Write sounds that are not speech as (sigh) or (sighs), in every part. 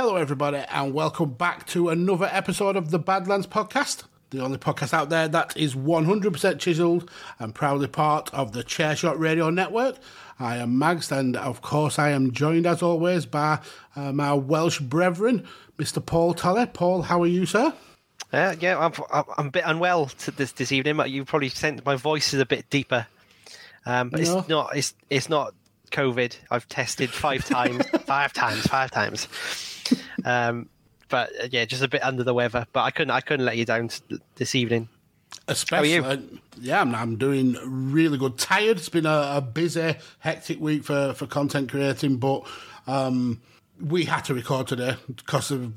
Hello, everybody, and welcome back to another episode of the Badlands Podcast, the only podcast out there that is 100% chiseled and proudly part of the Chairshot Radio Network. I am Mags, and of course, I am joined as always by uh, my Welsh brethren, Mr. Paul Tolley. Paul, how are you, sir? Uh, yeah, I'm, I'm a bit unwell this this evening. You probably sensed my voice is a bit deeper, um, but No. it's not. It's it's not COVID. I've tested five (laughs) times, five times, five times. Um, but uh, yeah, just a bit under the weather. But I couldn't I couldn't let you down s- this evening. Especially, you? uh, yeah, I'm, I'm doing really good. Tired. It's been a, a busy, hectic week for, for content creating, but um, we had to record today because of.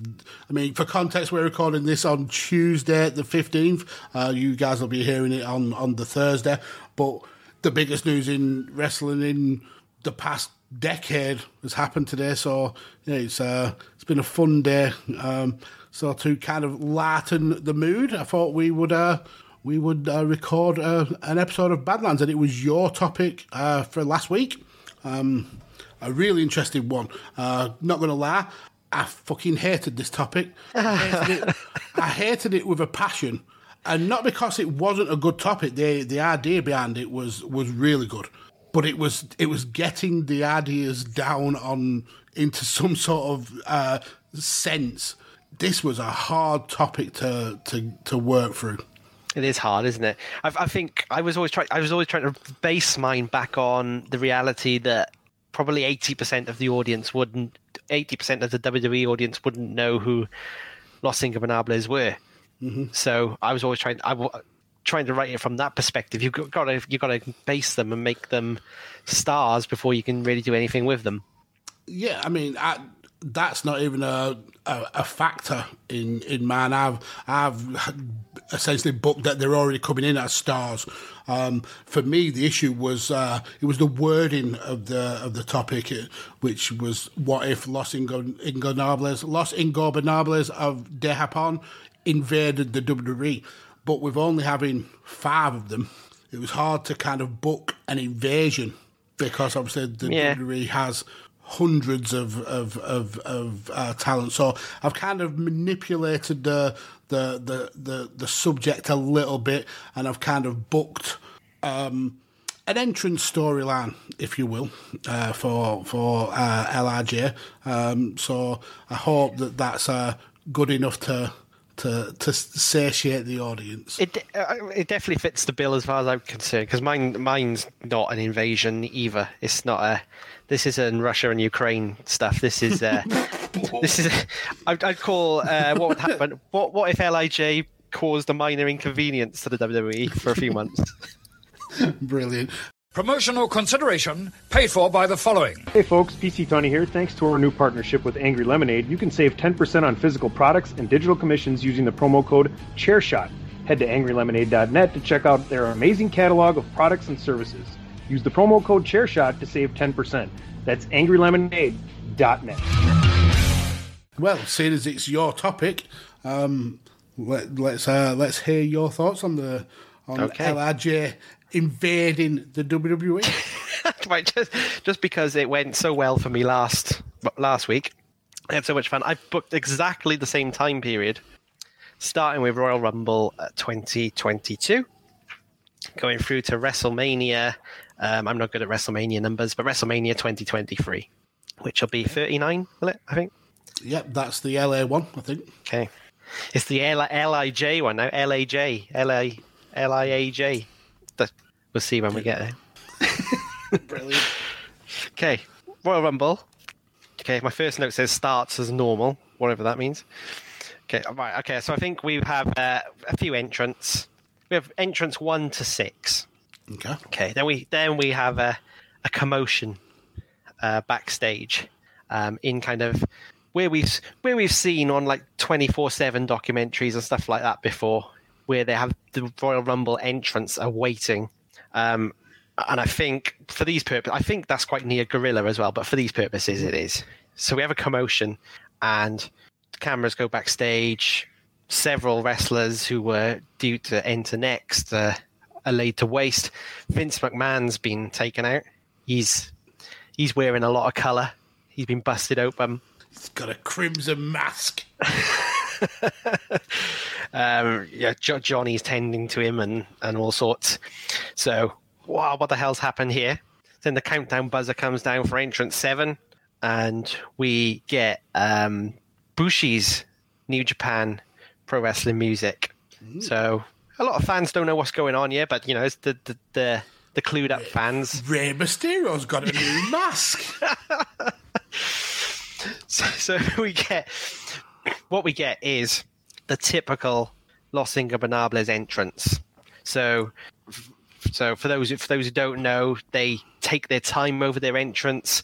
I mean, for context, we're recording this on Tuesday, the fifteenth. Uh, you guys will be hearing it on on the Thursday. But the biggest news in wrestling in the past decade has happened today. So yeah, it's uh, it's been a fun day. Um, so to kind of lighten the mood, I thought we would uh, we would uh, record uh, an episode of Badlands, and it was your topic uh, for last week. Um, a really interesting one. Uh, not to lie, I fucking hated this topic. (laughs) I hated, it, I hated it with a passion, and not because it wasn't a good topic. The the idea behind it was was really good, but it was it was getting the ideas down on into some sort of uh, sense. This was a hard topic to to to work through. It is hard, isn't it? I, I think I was always trying. I was always trying to base mine back on the reality that probably eighty percent of the audience wouldn't, eighty percent of the WWE audience wouldn't know who Los Ingobernables were. So I was always trying. I trying to write it from that perspective. You've got to you've got to base them and make them stars before you can really do anything with them. Yeah, I mean, I, that's not even a, a a factor in in mine. I've I've essentially booked that they're already coming in as stars. Um, for me, the issue was uh, it was the wording of the of the topic, uh, which was what if Los Ingo- Ingobernables, Los Ingobernables of De Japón invaded the WWE, but with only having five of them, it was hard to kind of book an invasion because obviously the Yeah. WWE has hundreds of of of, of uh, talent. So I've kind of manipulated the, the the the the subject a little bit, and I've kind of booked um, an entrance storyline, if you will, uh, for for uh, LIJ. Um, so I hope that that's uh, good enough to. To, to satiate the audience. It uh, it definitely fits the bill as far as I'm concerned because mine mine's not an invasion either. It's not a. This isn't Russia and Ukraine stuff. This is uh, (laughs) this is. I'd, I'd call uh, what would happen. What what if Lij caused a minor inconvenience to the WWE for a few months? (laughs) Brilliant. Promotional consideration paid for by the following. Hey folks, PC Tony here. Thanks to our new partnership with Angry Lemonade, you can save 10% on physical products and digital commissions using the promo code ChairShot. Head to angrylemonade.net to check out their amazing catalog of products and services. Use the promo code ChairShot to save 10%. That's angrylemonade.net. Well, seeing as it's your topic, um, let, let's uh, let's hear your thoughts on the on Okay. LIJ invading the. WWE. (laughs) right, just, just because it went so well for me last last week, I had so much fun. I booked exactly the same time period, starting with Royal Rumble uh, 2022, going through to WrestleMania. Um, I'm not good at WrestleMania numbers, but WrestleMania 2023, which will be 39, will it? I think. yep, that's the LA one, I think. Okay, it's the L- LIJ one now. LAJ, LA, LIAJ. That- We'll see when we get there. (laughs) Brilliant. Okay, Royal Rumble. Okay, my first note says starts as normal, whatever that means. Okay, right. Okay, so I think we have uh, a few entrants. We have entrance one to six. Okay. Okay, then we then we have a, a commotion uh, backstage. um, in kind of where we've where we've seen on like twenty four seven documentaries and stuff like that before, where they have the Royal Rumble entrance awaiting. Um, and I think for these purposes, I think that's quite near Gorilla as well. But for these purposes, it is. So we have a commotion, and the cameras go backstage. Several wrestlers who were due to enter next uh, are laid to waste. Vince McMahon's been taken out. He's he's wearing a lot of color. He's been busted open. He's got a crimson mask. (laughs) um, yeah, jo- Johnny's tending to him and, and all sorts. So, wow, what the hell's happened here? Then the countdown buzzer comes down for entrance seven, and we get um, Bushi's New Japan Pro Wrestling music. So, a lot of fans don't know what's going on here, but you know, it's the the the, the clued up fans. Rey Mysterio's got a new (laughs) mask. (laughs) So, so we get what we get is the typical Los Ingobernables entrance. So, so for those for those who don't know, they take their time over their entrance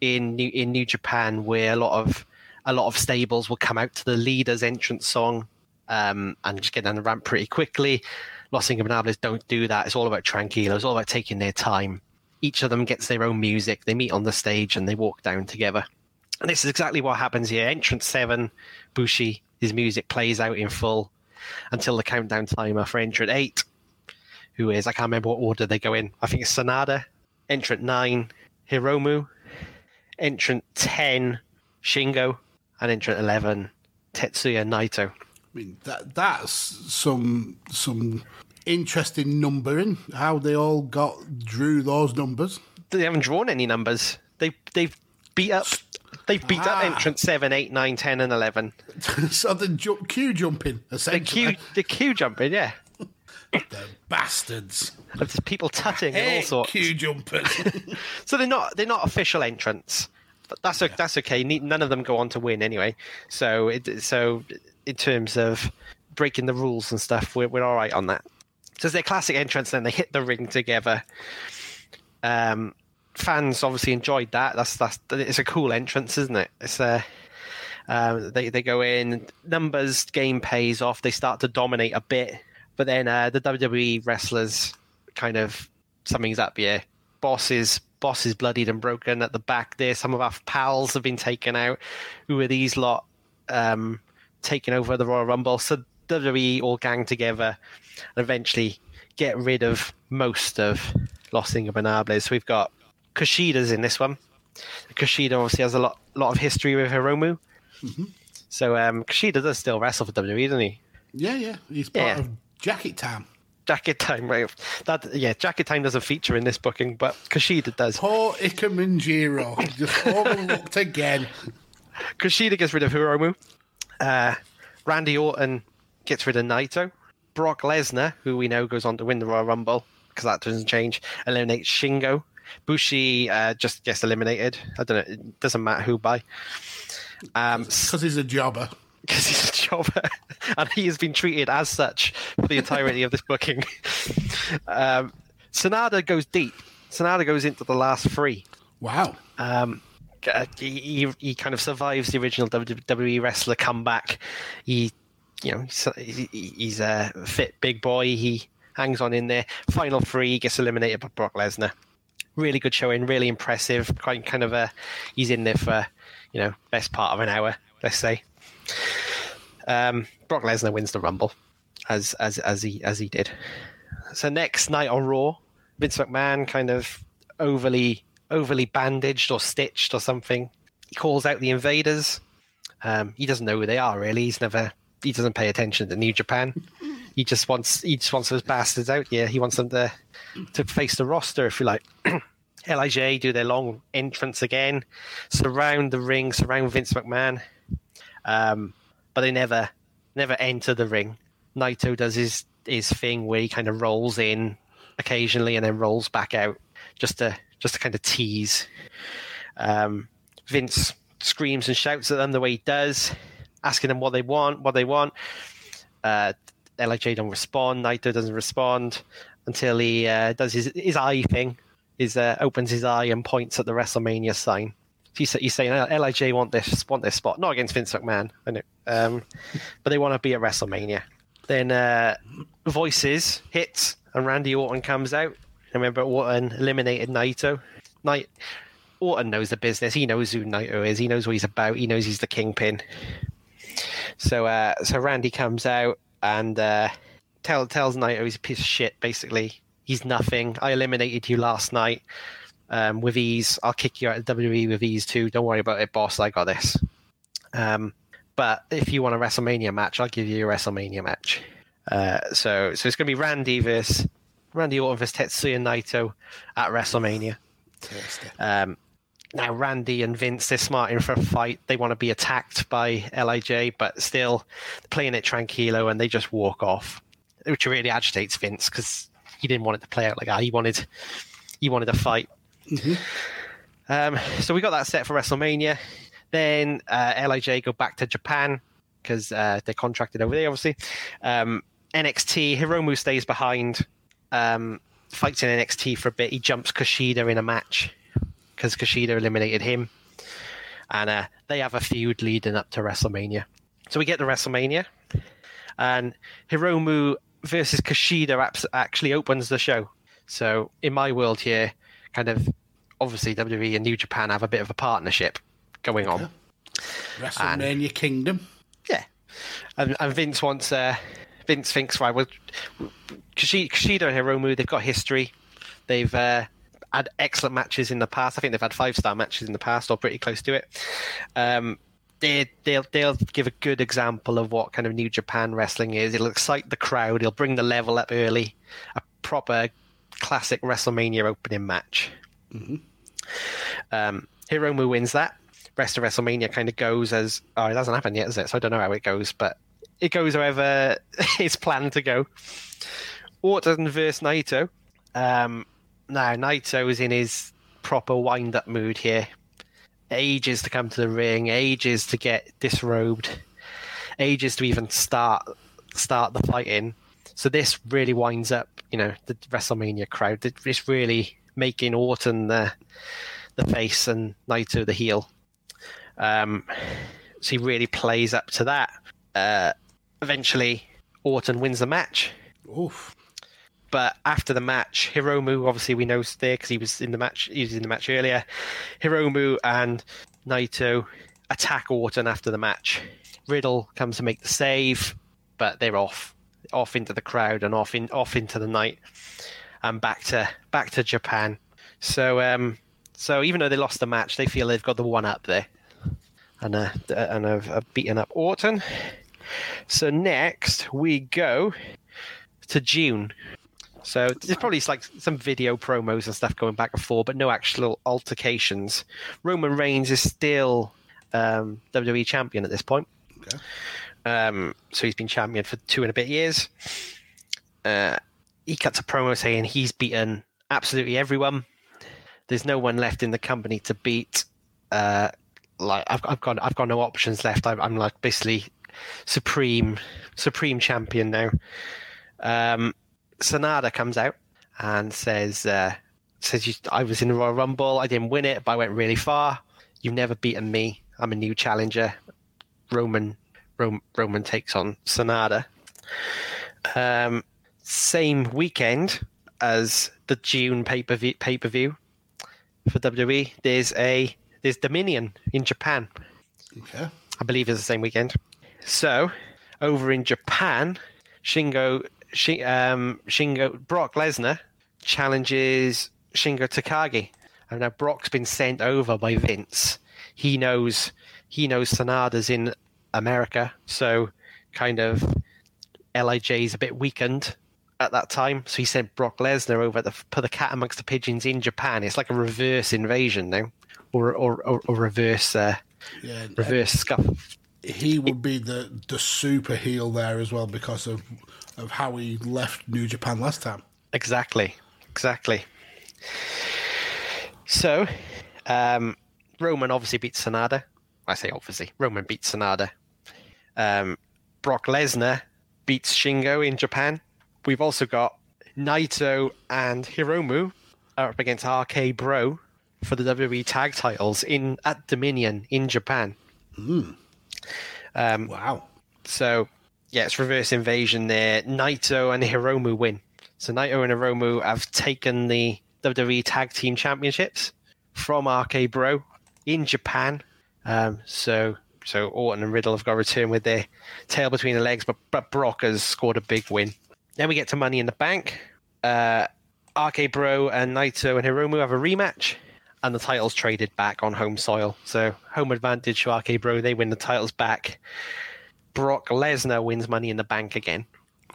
in New, in New Japan, where a lot of a lot of stables will come out to the leader's entrance song um, and just get down the ramp pretty quickly. Los Ingobernables don't do that. It's all about tranquilo. It's all about taking their time. Each of them gets their own music. They meet on the stage and they walk down together. And this is exactly what happens here. Entrance seven, Bushi, his music plays out in full until the countdown timer for entrant eight, who is, I can't remember what order they go in. I think it's Sanada. Entrant nine, Hiromu. Entrant 10, Shingo. And entrant 11, Tetsuya Naito. I mean, that that's some some interesting numbering. How they all got drew those numbers. They haven't drawn any numbers. They, they've beat up. They've beat up Ah. entrant 7, 8, 9, 10, and 11. (laughs) so the jump, queue jumping The essentially. queue, the queue jumping, yeah. (laughs) The bastards. There's people tutting and all sorts. queue jumpers. (laughs) So they're not they're not official entrants. That's o that's okay. None of them go on to win anyway. So it, so in terms of breaking the rules and stuff, we're we're all right on that. So it's their classic entrance. Then they hit the ring together. Um, fans obviously enjoyed that. That's that's it's a cool entrance, isn't it? It's a um, they they go in, numbers game pays off. They start to dominate a bit, but then uh, the WWE wrestlers kind of something's up here. Boss is boss is bloodied and broken at the back there. Some of our pals have been taken out. Who are these lot um, taking over the Royal Rumble? So WWE all gang together and eventually get rid of most of Los Ingobernables. So we've got Kushida's in this one. Kushida obviously has a lot lot of history with Hiromu. So um, Kushida does still wrestle for WWE, doesn't he? yeah, yeah. He's part Yeah. of Jacket Time. Jacket Time, right? That yeah, Jacket Time doesn't feature in this booking, but Kushida does. Poor Ikemen Jiro. Just overlooked again. Kushida gets rid of Hiromu. Uh, Randy Orton gets rid of Naito. Brock Lesnar, who we know goes on to win the Royal Rumble, because that doesn't change, eliminates Shingo. Bushi uh, just gets eliminated. I don't know. It doesn't matter who by. Um, Because he's a jobber. (laughs) because he's a jobber, (laughs) and he has been treated as such for the entirety of this booking. (laughs) Um, Sonada goes deep. Sonada goes into the last three. Wow. Um, uh, he, he he kind of survives the original WWE wrestler comeback. He, you know, he's, he's a fit big boy. He hangs on in there. Final three he gets eliminated by Brock Lesnar. Really good showing. Really impressive. Quite kind of a. He's in there for, you know, best part of an hour. Let's say. Um, Brock Lesnar wins the Rumble, as as as he as he did. So next night on Raw, Vince McMahon kind of overly overly bandaged or stitched or something. He calls out the invaders. Um, he doesn't know who they are really. He's never he doesn't pay attention to New Japan. He just wants he just wants those bastards out here. He wants them to to face the roster if you like. (clears throat) Lij do their long entrance again, surround the ring, surround Vince McMahon, um, but they never never enter the ring. Naito does his his thing where he kind of rolls in occasionally and then rolls back out just to just to kind of tease. Um, Vince screams and shouts at them the way he does, asking them what they want, what they want. Uh, Lij don't respond. Naito doesn't respond until he uh, does his his eye thing. Is uh, opens his eye and points at the WrestleMania sign. He's, he's saying "Uh, Lij want this want this spot, not against Vince McMahon, I know, um, but they want to be at WrestleMania. Then uh, voices hits and Randy Orton comes out. Remember Orton eliminated Naito. Night Orton knows the business. He knows who Naito is. He knows what he's about. He knows he's the kingpin. So uh, so Randy comes out and uh, tell, tells Naito he's a piece of shit. Basically, he's nothing. I eliminated you last night um, with ease. I'll kick you out of WWE with ease too. Don't worry about it, boss. I got this. Um, but if you want a WrestleMania match, I'll give you a WrestleMania match. Uh, so so it's going to be Randy versus Randy Orton versus Tetsuya Naito at WrestleMania. Um, now Randy and Vince, they're smart in for a fight. They want to be attacked by Lij, but still playing it tranquilo, and they just walk off, which really agitates Vince because he didn't want it to play out like that. He wanted he wanted a fight. Um, so we got that set for WrestleMania. Then uh, Lij go back to Japan because uh, they're contracted over there, obviously. Um, NXT Hiromu stays behind, um, fights in NXT for a bit. He jumps Kushida in a match because Kushida eliminated him, and uh, they have a feud leading up to WrestleMania. So we get to WrestleMania, and Hiromu versus Kushida actually opens the show. So in my world here, kind of obviously WWE and New Japan have a bit of a partnership going on. WrestleMania Kingdom. Yeah, and, and Vince wants. Uh, Vince thinks right. Well, Kushi- Kushida and Hiromu, they've got history. They've uh, had excellent matches in the past. I think they've had five star matches in the past, or pretty close to it. Um, they, they'll they'll give a good example of what kind of New Japan wrestling is. It'll excite the crowd. It'll bring the level up early. A proper classic WrestleMania opening match. Um, Hiromu wins that. Rest of WrestleMania kind of goes as oh, it hasn't happened yet, is it? So I don't know how it goes, but it goes however (laughs) it's planned to go. Orton versus Naito. Um, now Naito is in his proper wind-up mood here. Ages to come to the ring, ages to get disrobed, ages to even start start the fighting. So this really winds up, you know, the WrestleMania crowd. It's really making Orton the the face and Naito the heel. Um, so he really plays up to that. Uh, eventually, Orton wins the match. Oof. But after the match, Hiromu, obviously we know is there because he was in the match. He was in the match earlier. Hiromu and Naito attack Orton after the match. Riddle comes to make the save, but they're off, off into the crowd and off in off into the night, and back to back to Japan. So, um, so even though they lost the match, they feel they've got the one up there, and uh, and have, have beaten up Orton. So next we go to June. So there's probably like some video promos and stuff going back and forth, but no actual altercations. Roman Reigns is still um, WWE champion at this point. Okay. Um, so he's been champion for two and a bit years. Uh, he cuts a promo saying he's beaten absolutely everyone. There's no one left in the company to beat. Uh, like I've, I've got, I've got no options left. I'm, I'm like basically supreme, supreme champion now. Um, Sonada comes out and says, uh, says you, I was in the Royal Rumble. I didn't win it, but I went really far. You've never beaten me. I'm a new challenger. Roman, Roman, Roman takes on Sonada. Um, same weekend as the June pay per view pay per view for WWE. There's a there's Dominion in Japan. Okay. I believe it's the same weekend. So, over in Japan, Shingo, Shi um, Shingo, Brock Lesnar challenges Shingo Takagi. And now Brock's been sent over by Vince. He knows he knows Sonada's in America, so kind of Lij is a bit weakened at that time. So he sent Brock Lesnar over to put the cat amongst the pigeons in Japan. It's like a reverse invasion now, or or, or, or reverse uh, Yeah. reverse scuff. He would be the the super heel there as well because of of how he left New Japan last time. Exactly, exactly. So, um, Roman obviously beats Sonada. I say obviously, Roman beats Sonada. Um, Brock Lesnar beats Shingo in Japan. We've also got Naito and Hiromu are up against RK Bro for the WWE tag titles in at Dominion in Japan. Wow. So yeah, it's reverse invasion there. Naito and Hiromu win. So Naito and Hiromu have taken the WWE Tag Team Championships from RK Bro in Japan. Um, so so Orton and Riddle have got to return with their tail between the legs, but, but Brock has scored a big win. Then we get to Money in the Bank. Uh, RK Bro and Naito and Hiromu have a rematch, and the titles traded back on home soil. So home advantage to RK Bro. They win the titles back. Brock Lesnar wins Money in the Bank again.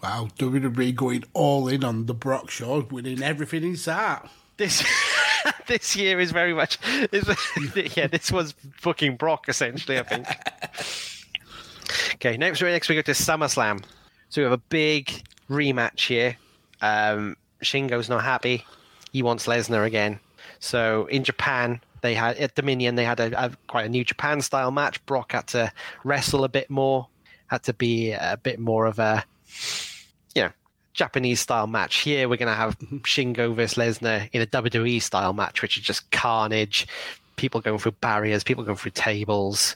Wow. WWE going all in on the Brock show, winning everything in sight. This (laughs) this year is very much (laughs) yeah. This was fucking Brock essentially. I think. (laughs) okay, next next we go to SummerSlam. So we have a big rematch here. Um, Shingo's not happy. He wants Lesnar again. So in Japan, they had at Dominion they had a, a quite a New Japan style match. Brock had to wrestle a bit more, had to be a bit more of a you know Japanese style match. Here we're going to have Shingo versus Lesnar in a WWE style match, which is just carnage. People going through barriers, people going through tables,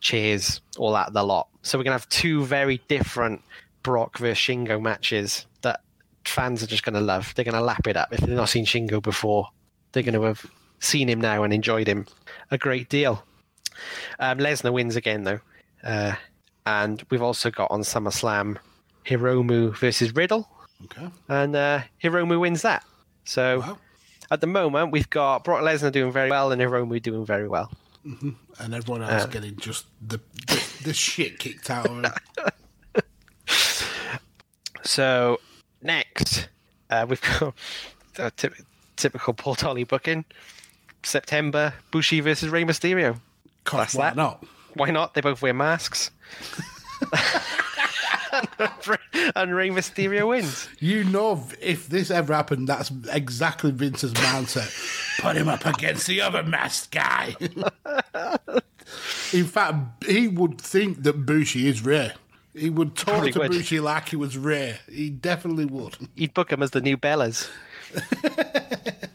chairs, all that the lot. So we're going to have two very different Brock versus Shingo matches that fans are just going to love. They're going to lap it up if they've not seen Shingo before. They're going to have seen him now and enjoyed him a great deal. Um, Lesnar wins again though, uh, and we've also got on SummerSlam Hiromu versus Riddle, Okay. and uh, Hiromu wins that. So Wow. at the moment, we've got Brock Lesnar doing very well and Hiromu doing very well. And everyone else getting just the, the, the shit kicked out of them. (laughs) So next, uh, we've got a typical Paul Tolley booking. September, Bushi versus Rey Mysterio. Cost That's why that. not? Why not? They both wear masks. (laughs) and Rey Mysterio wins. You know, if this ever happened, that's exactly Vince's mindset. Put him up against the other masked guy. In fact, he would think that Bushi is rare. He would talk Probably to would. Bushi like he was rare. He definitely would. He'd book him as the new Bellas. (laughs)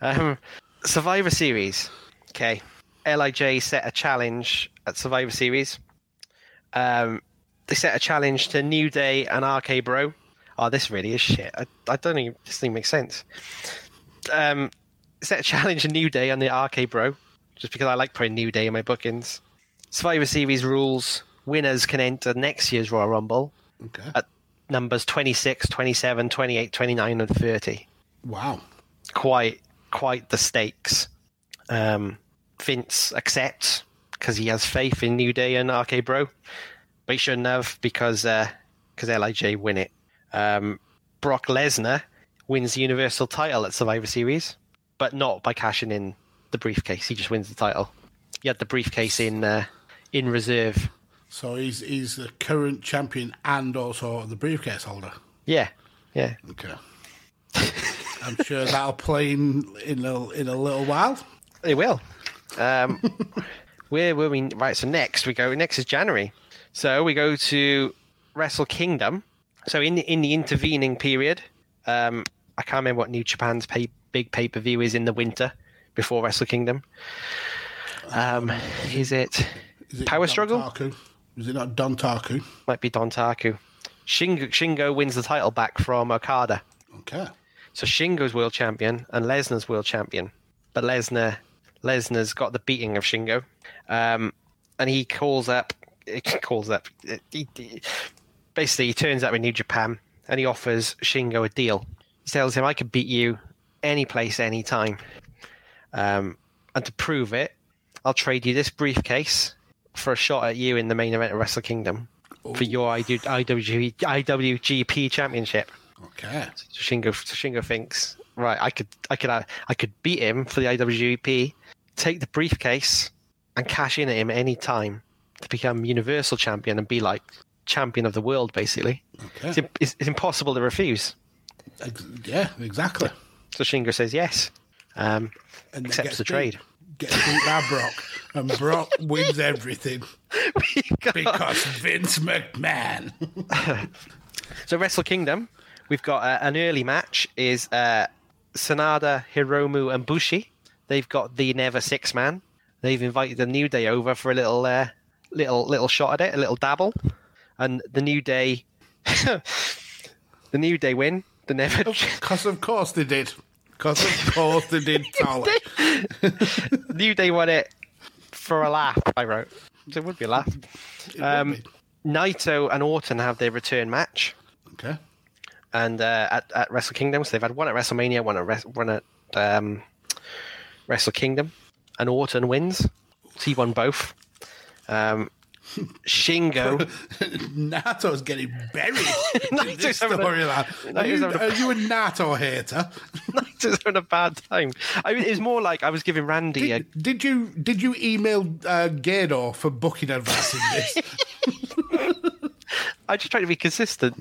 um, Survivor Series. Okay. LIJ set a challenge at Survivor Series. Um, they set a challenge to New Day and RK Bro. Oh, this really is shit. I, I don't even, this thing makes sense. Um, set a challenge to New Day and the RK Bro, just because I like putting New Day in my bookings. Survivor Series rules winners can enter next year's Royal Rumble Okay. at numbers 26, 27, 28, 29, and 30. Wow. Quite, quite the stakes. Um, Vince accepts because he has faith in New Day and RK Bro, but he shouldn't have because because Lij win it. Um, Brock Lesnar wins the Universal title at Survivor Series, but not by cashing in the briefcase. He just wins the title. He had the briefcase in uh, in reserve. So he's he's the current champion and also the briefcase holder. Yeah, yeah. Okay. (laughs) I'm sure that'll play in in a, in a little while. It will. Um, where (laughs) were we? Right. So next we go. Next is January. So we go to Wrestle Kingdom. So in the, in the intervening period, um, I can't remember what New Japan's pay, big pay per view is in the winter before Wrestle Kingdom. Um, is it Is it Power Don Struggle? Taku? Is it not Don Taku? Might be Don Taku. Shingo, Shingo wins the title back from Okada. Okay. So Shingo's world champion and Lesnar's world champion, but Lesnar Lesnar's got the beating of Shingo, um, and he calls up. He calls up. He, he- basically, he turns up in New Japan and he offers Shingo a deal. He tells him, "I could beat you any place, any time, um, and to prove it, I'll trade you this briefcase for a shot at you in the main event of Wrestle Kingdom for your IW, IWGP Championship." Okay. So Shingo, so Shingo thinks, right, I could, I could, I could beat him for the IWGP, take the briefcase, and cash in at him any time to become Universal Champion and be like champion of the world, basically. It's, Okay. im- it's, it's impossible to refuse. Yeah, exactly. So Shingo says yes, um, And accepts the beat- trade. Get beat by Brock, and Brock wins everything (laughs) because Vince McMahon. (laughs) So Wrestle Kingdom, we've got uh, an early match is uh, Sanada, Hiromu, and Bushi. They've got the Never Six Man. They've invited the New Day over for a little, uh, little, little shot at it, a little dabble, and the New Day, (laughs) the New Day win. The Never, Because (laughs) of course they did. Because of course (laughs) they did. New Day won it for a laugh. I wrote. It would be a laugh. Um. Naito and Orton have their return match. Okay. and uh, at, at Wrestle Kingdom. So they've had one at WrestleMania, one at one at um, Wrestle Kingdom, and Orton wins. He won both. Um, (laughs) Shingo, (laughs) Nato's getting buried (laughs) in Nato's having a- Are you, having a- are you a Nato hater? Naito's having a bad time. I mean, it's more like I was giving Randy a Did, did you did you email uh, for booking advice in this? I just try to be consistent.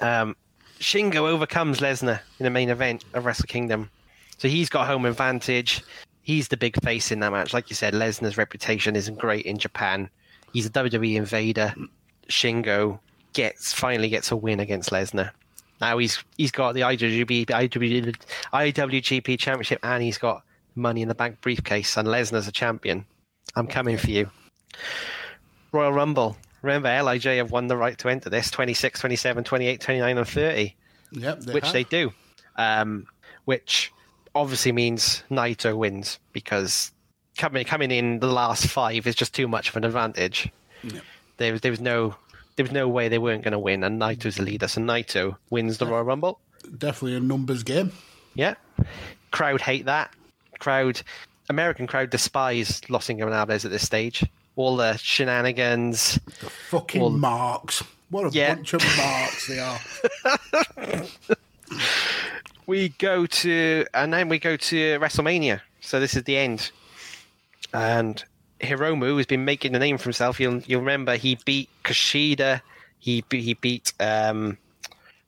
um, Shingo overcomes Lesnar in the main event of Wrestle Kingdom, so he's got home advantage. He's the big face in that match. Like you said, Lesnar's reputation isn't great in Japan. He's a WWE invader. Shingo gets finally gets a win against Lesnar. Now he's he's got the IWGP, IWGP, IWGP Championship, and he's got Money in the Bank briefcase. And Lesnar's a champion. I'm coming for you. Royal Rumble. Remember, LIJ have won the right to enter this 26, 27, 28, 29, and 30, yep, they which have. they do. Um, which obviously means Naito wins because coming coming in the last five is just too much of an advantage. There, was- there was no there was no way they weren't going to win, and Naito's the leader, so Naito wins the Royal Rumble. definitely a numbers game. Yeah, crowd hate that. Crowd, American crowd despise Los Ingobernables at this stage. All the shenanigans. Fucking Well- marks. What a Yeah. bunch of marks they are. (laughs) we go to and then we go to WrestleMania. So this is the end. And Hiromu has been making a name for himself. You'll you'll remember he beat Kushida. He he beat um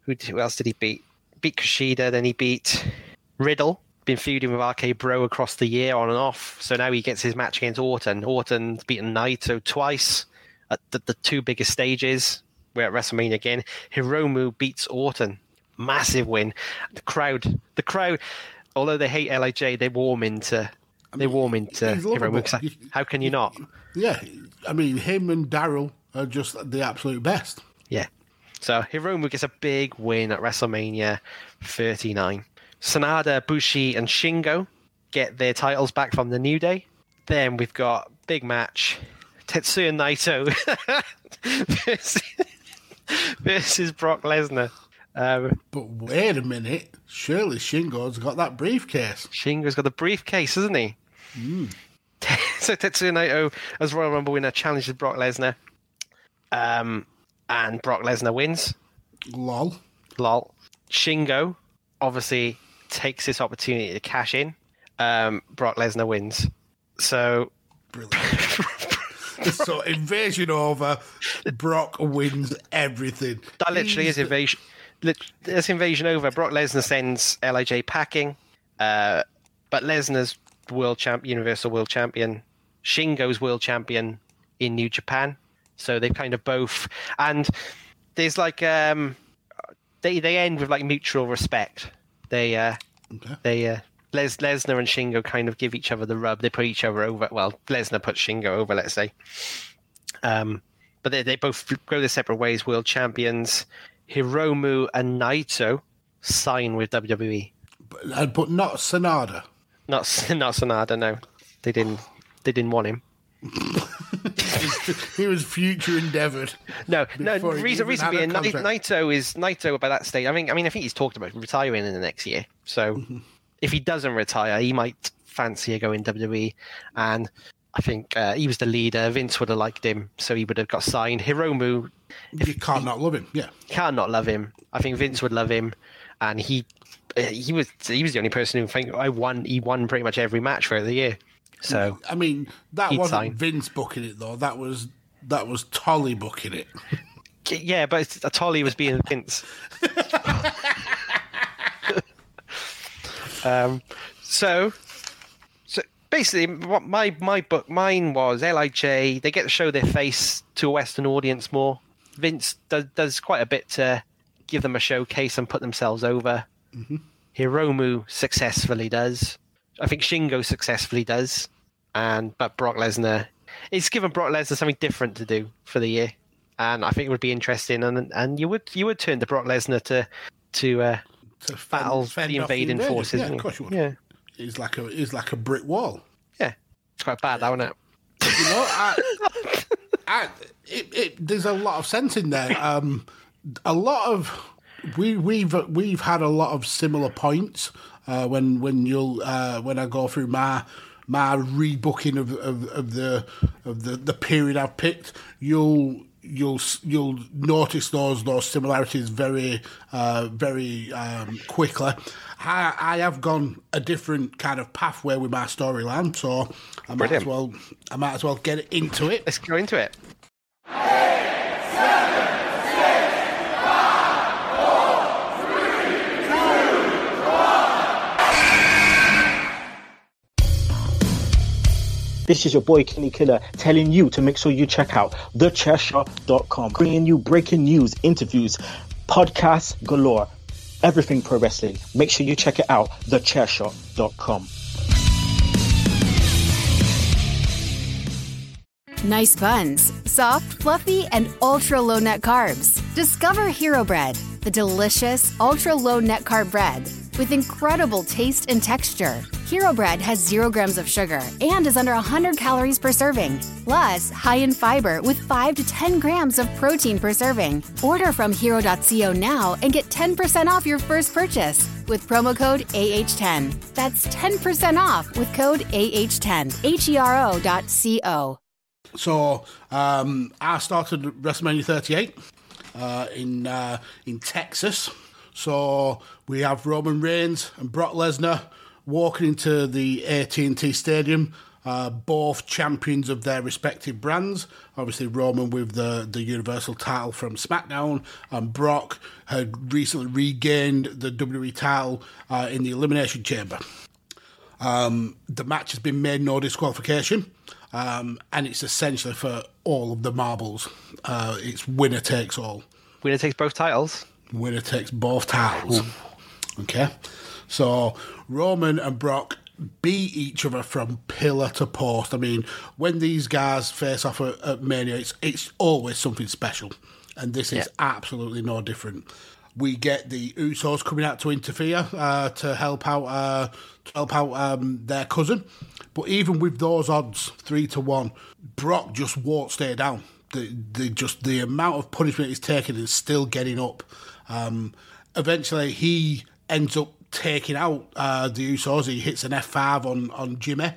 who, who else did he beat? Beat Kushida. Then he beat Riddle. Been feuding with RK Bro across the year on and off. So now he gets his match against Orton. Orton's beaten Naito twice at the, the two biggest stages. We're at WrestleMania again. Hiromu beats Orton. Massive win. The crowd, the crowd, although they hate LIJ, they warm into, they warm into Hiromu. How can you not? Yeah, I mean, him and Daryl are just the absolute best. Yeah. So Hiromu gets a big win at WrestleMania 39. Sanada, Bushi, and Shingo get their titles back from the New Day. Then we've got big match: Tetsuya Naito (laughs) versus, versus Brock Lesnar. Um, But wait a minute, surely Shingo's got that briefcase. Shingo's got the briefcase, hasn't he? (laughs) so Tetsuya Naito, as Royal Rumble winner, challenges Brock Lesnar, um, and Brock Lesnar wins. Lol. lol. Shingo obviously takes this opportunity to cash in. Um, Brock Lesnar wins. So (laughs) so (laughs) invasion over. Brock wins everything. that literally is invasion. lit- This invasion over. Brock Lesnar sends Lij packing, uh, but Lesnar's world champ, Universal World Champion, Shingo's world champion in New Japan. So they've kind of both, and there's like um, they they end with like mutual respect. They uh, Okay. they uh, Les Lesnar and Shingo kind of give each other the rub. They put each other over. Well, Lesnar puts Shingo over, let's say. Um, but they they both go their separate ways. World champions Hiromu and Naito sign with WWE. But, uh, but not Sonada. Not (laughs) not Sanada. No, they didn't. They didn't want him. (laughs) He was future endeavoured. No, no. Reason, reason being. Naito is Naito by that stage. I mean, I mean, I think he's talked about retiring in the next year. So Mm-hmm. (laughs) if he doesn't retire, he might fancy a go in WWE. And I think uh, he was the leader. Vince would have liked him, so he would have got signed. Hiromu You can't not love him. Yeah. can't not love him. I think Vince would love him, and he he was he was the only person who think I won. He won pretty much every match throughout the year. So I mean, that wasn't sign. Vince booking it though. That was that was Tolley booking it. yeah, but Tolley was being Vince. (laughs) um, so, so basically, what my my book mine was Lij. They get to show their face to a Western audience more. Vince does does quite a bit to give them a showcase and put themselves over. Hiromu successfully does. I think Shingo successfully does, and but Brock Lesnar, it's given Brock Lesnar something different to do for the year, and I think it would be interesting. And and you would you would turn to Brock Lesnar to to uh, To fend- battle fend the invading invasion. forces. Yeah, of course you would. Yeah, He's like a he's like a brick wall. yeah, it's quite bad, isn't it? You know, I, (laughs) I, it, it, there's a lot of sense in there. (laughs) Um, a lot of we we've we've had a lot of similar points uh, when when you'll uh, when I go through my my rebooking of, of, of the of the, the period I've picked. You'll you'll you'll notice those those similarities very uh, very um, quickly. I, I have gone a different kind of pathway with my storyline, so I might as well I might as well get into it. Let's go into it. This is your boy Kenny Killer telling you to make sure you check out thechairshot.com, bringing you breaking news, interviews, podcasts galore, everything pro wrestling. Make sure you check it out, thechairshot.com. Nice buns, soft, fluffy, and ultra low net carbs. Discover Hero Bread, the delicious ultra low net carb bread with incredible taste and texture. Hero Bread has zero grams of sugar and is under 100 calories per serving, plus high in fiber with 5 to 10 grams of protein per serving. Order from hero.co now and get 10% off your first purchase with promo code AH10. That's 10% off with code AH10. H E R O dot C O. So um, I started WrestleMania 38 uh, in uh, in Texas. So we have Roman Reigns and Brock Lesnar walking into the AT&T Stadium. Uh, both champions of their respective brands. Obviously, Roman with the, the Universal title from SmackDown, and Brock had recently regained the WWE title uh, in the Elimination Chamber. Um, the match has been made no disqualification, um, and it's essentially for all of the marbles. Uh, it's winner takes all. Winner takes both titles. Winner takes both titles. Okay, so Roman and Brock beat each other from pillar to post. I mean, when these guys face off at, at Mania, it's, it's always something special, and this is absolutely no different. We get the Usos coming out to interfere uh, to help out uh, to help out um, their cousin, but even with those odds, three to one, Brock just won't stay down. The, the just the amount of punishment he's taking is still getting up. Um, eventually, he ends up taking out uh, the Usos. He hits an F5 on, on Jimmy.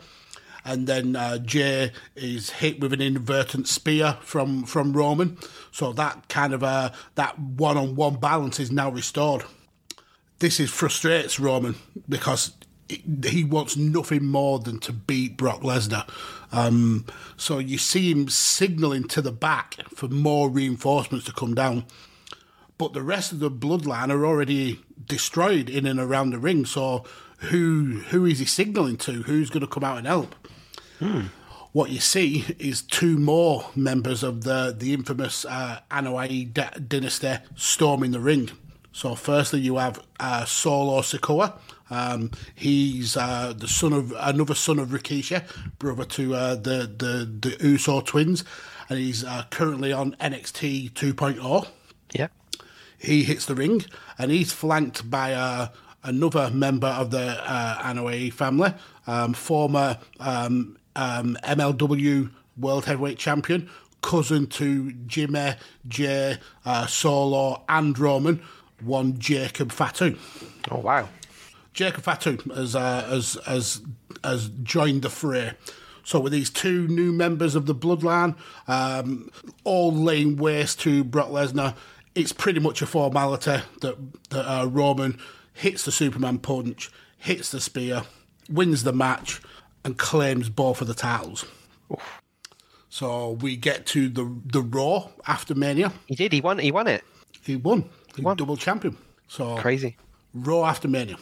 And then uh, Jay is hit with an inadvertent spear from, from Roman. So that kind of uh, that one on one balance is now restored. This is frustrates Roman because he wants nothing more than to beat Brock Lesnar. Um, so you see him signalling to the back for more reinforcements to come down but the rest of the bloodline are already destroyed in and around the ring. So who who is he signalling to? Who's going to come out and help? What you see is two more members of the the infamous uh, Anoa'i dynasty storming the ring. So firstly, you have uh, Solo Sikoa. Um, he's uh, the son of another son of Rikishi, brother to uh, the the the Uso twins, and he's uh, currently on NXT 2.0 Yeah. He hits the ring and he's flanked by uh, another member of the uh, Anoa'i family, um, former um, um, MLW World Heavyweight Champion, cousin to Jimmy, Jay, uh, Solo, and Roman, one Jacob Fatu. Oh wow. Jacob Fatu has, uh, has, has, has joined the fray. So with these two new members of the bloodline, um, all laying waste to Brock Lesnar, it's pretty much a formality that, that uh, Roman hits the Superman punch, hits the spear, wins the match, and claims both of the titles. So we get to the the Raw after Mania. He did. He won. He won it. He won. He won. double champion. So Crazy. Raw after Mania.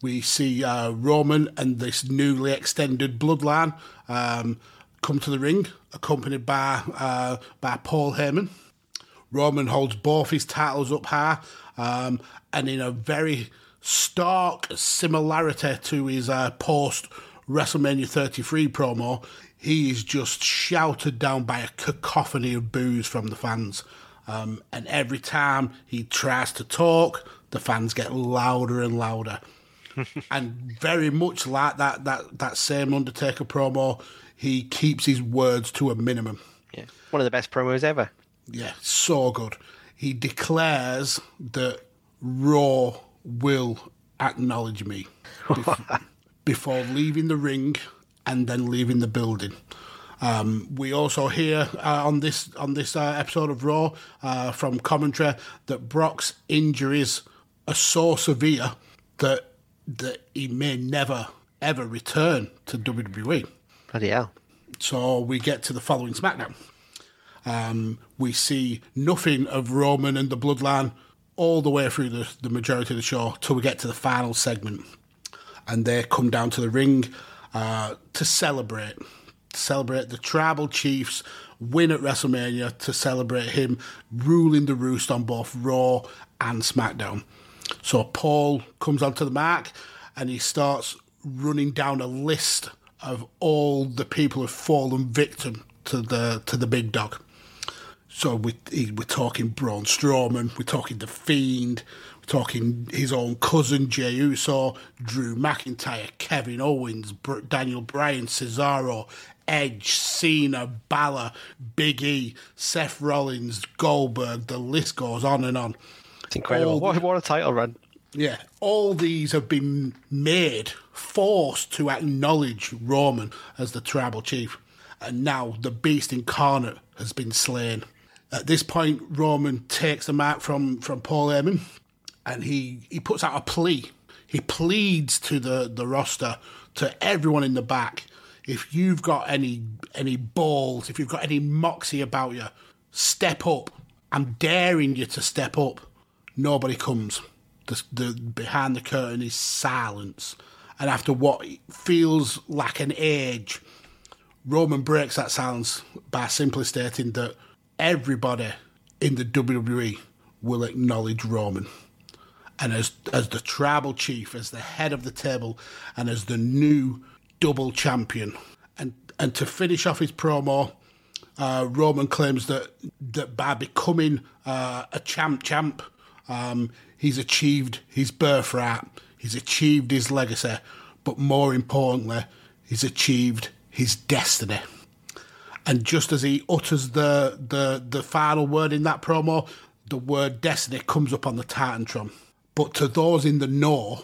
We see uh, Roman and this newly extended bloodline um, come to the ring, accompanied by uh, by Paul Heyman. Roman holds both his titles up high, um, and in a very stark similarity to his uh, post WrestleMania 33 promo, he is just shouted down by a cacophony of boos from the fans. Um, and every time he tries to talk, the fans get louder and louder. (laughs) and very much like that, that, that same Undertaker promo, he keeps his words to a minimum. Yeah, one of the best promos ever. Yeah, so good. He declares that Raw will acknowledge me bef- (laughs) before leaving the ring and then leaving the building. Um, we also hear uh, on this on this uh, episode of Raw uh, from commentary that Brock's injuries are so severe that that he may never ever return to WWE. Bloody hell. So we get to the following SmackDown. Um, we see nothing of Roman and the Bloodline all the way through the, the majority of the show till we get to the final segment. And they come down to the ring uh, to celebrate. To celebrate the Tribal Chiefs win at WrestleMania, to celebrate him ruling the roost on both Raw and SmackDown. So Paul comes onto the mark and he starts running down a list of all the people who've fallen victim to the to the big dog. So we, we're talking Braun Strowman, we're talking The Fiend, we're talking his own cousin Jey Uso, Drew McIntyre, Kevin Owens, Daniel Bryan, Cesaro, Edge, Cena, Balor, Big E, Seth Rollins, Goldberg. The list goes on and on. It's incredible. What, what a title run. Yeah, all these have been made, forced to acknowledge Roman as the tribal chief. And now the beast incarnate has been slain. At this point, Roman takes the mark from, from Paul Heyman and he, he puts out a plea. He pleads to the, the roster, to everyone in the back, if you've got any any balls, if you've got any moxie about you, step up. I'm daring you to step up. Nobody comes. The, the behind the curtain is silence. And after what feels like an age, Roman breaks that silence by simply stating that everybody in the WWE will acknowledge Roman. And as as the tribal chief, as the head of the table, and as the new double champion, and and to finish off his promo, uh, Roman claims that that by becoming uh, a champ champ, um, he's achieved his birthright, he's achieved his legacy, but more importantly, he's achieved his destiny. And just as he utters the, the, the final word in that promo, the word destiny comes up on the Titantron. But to those in the know,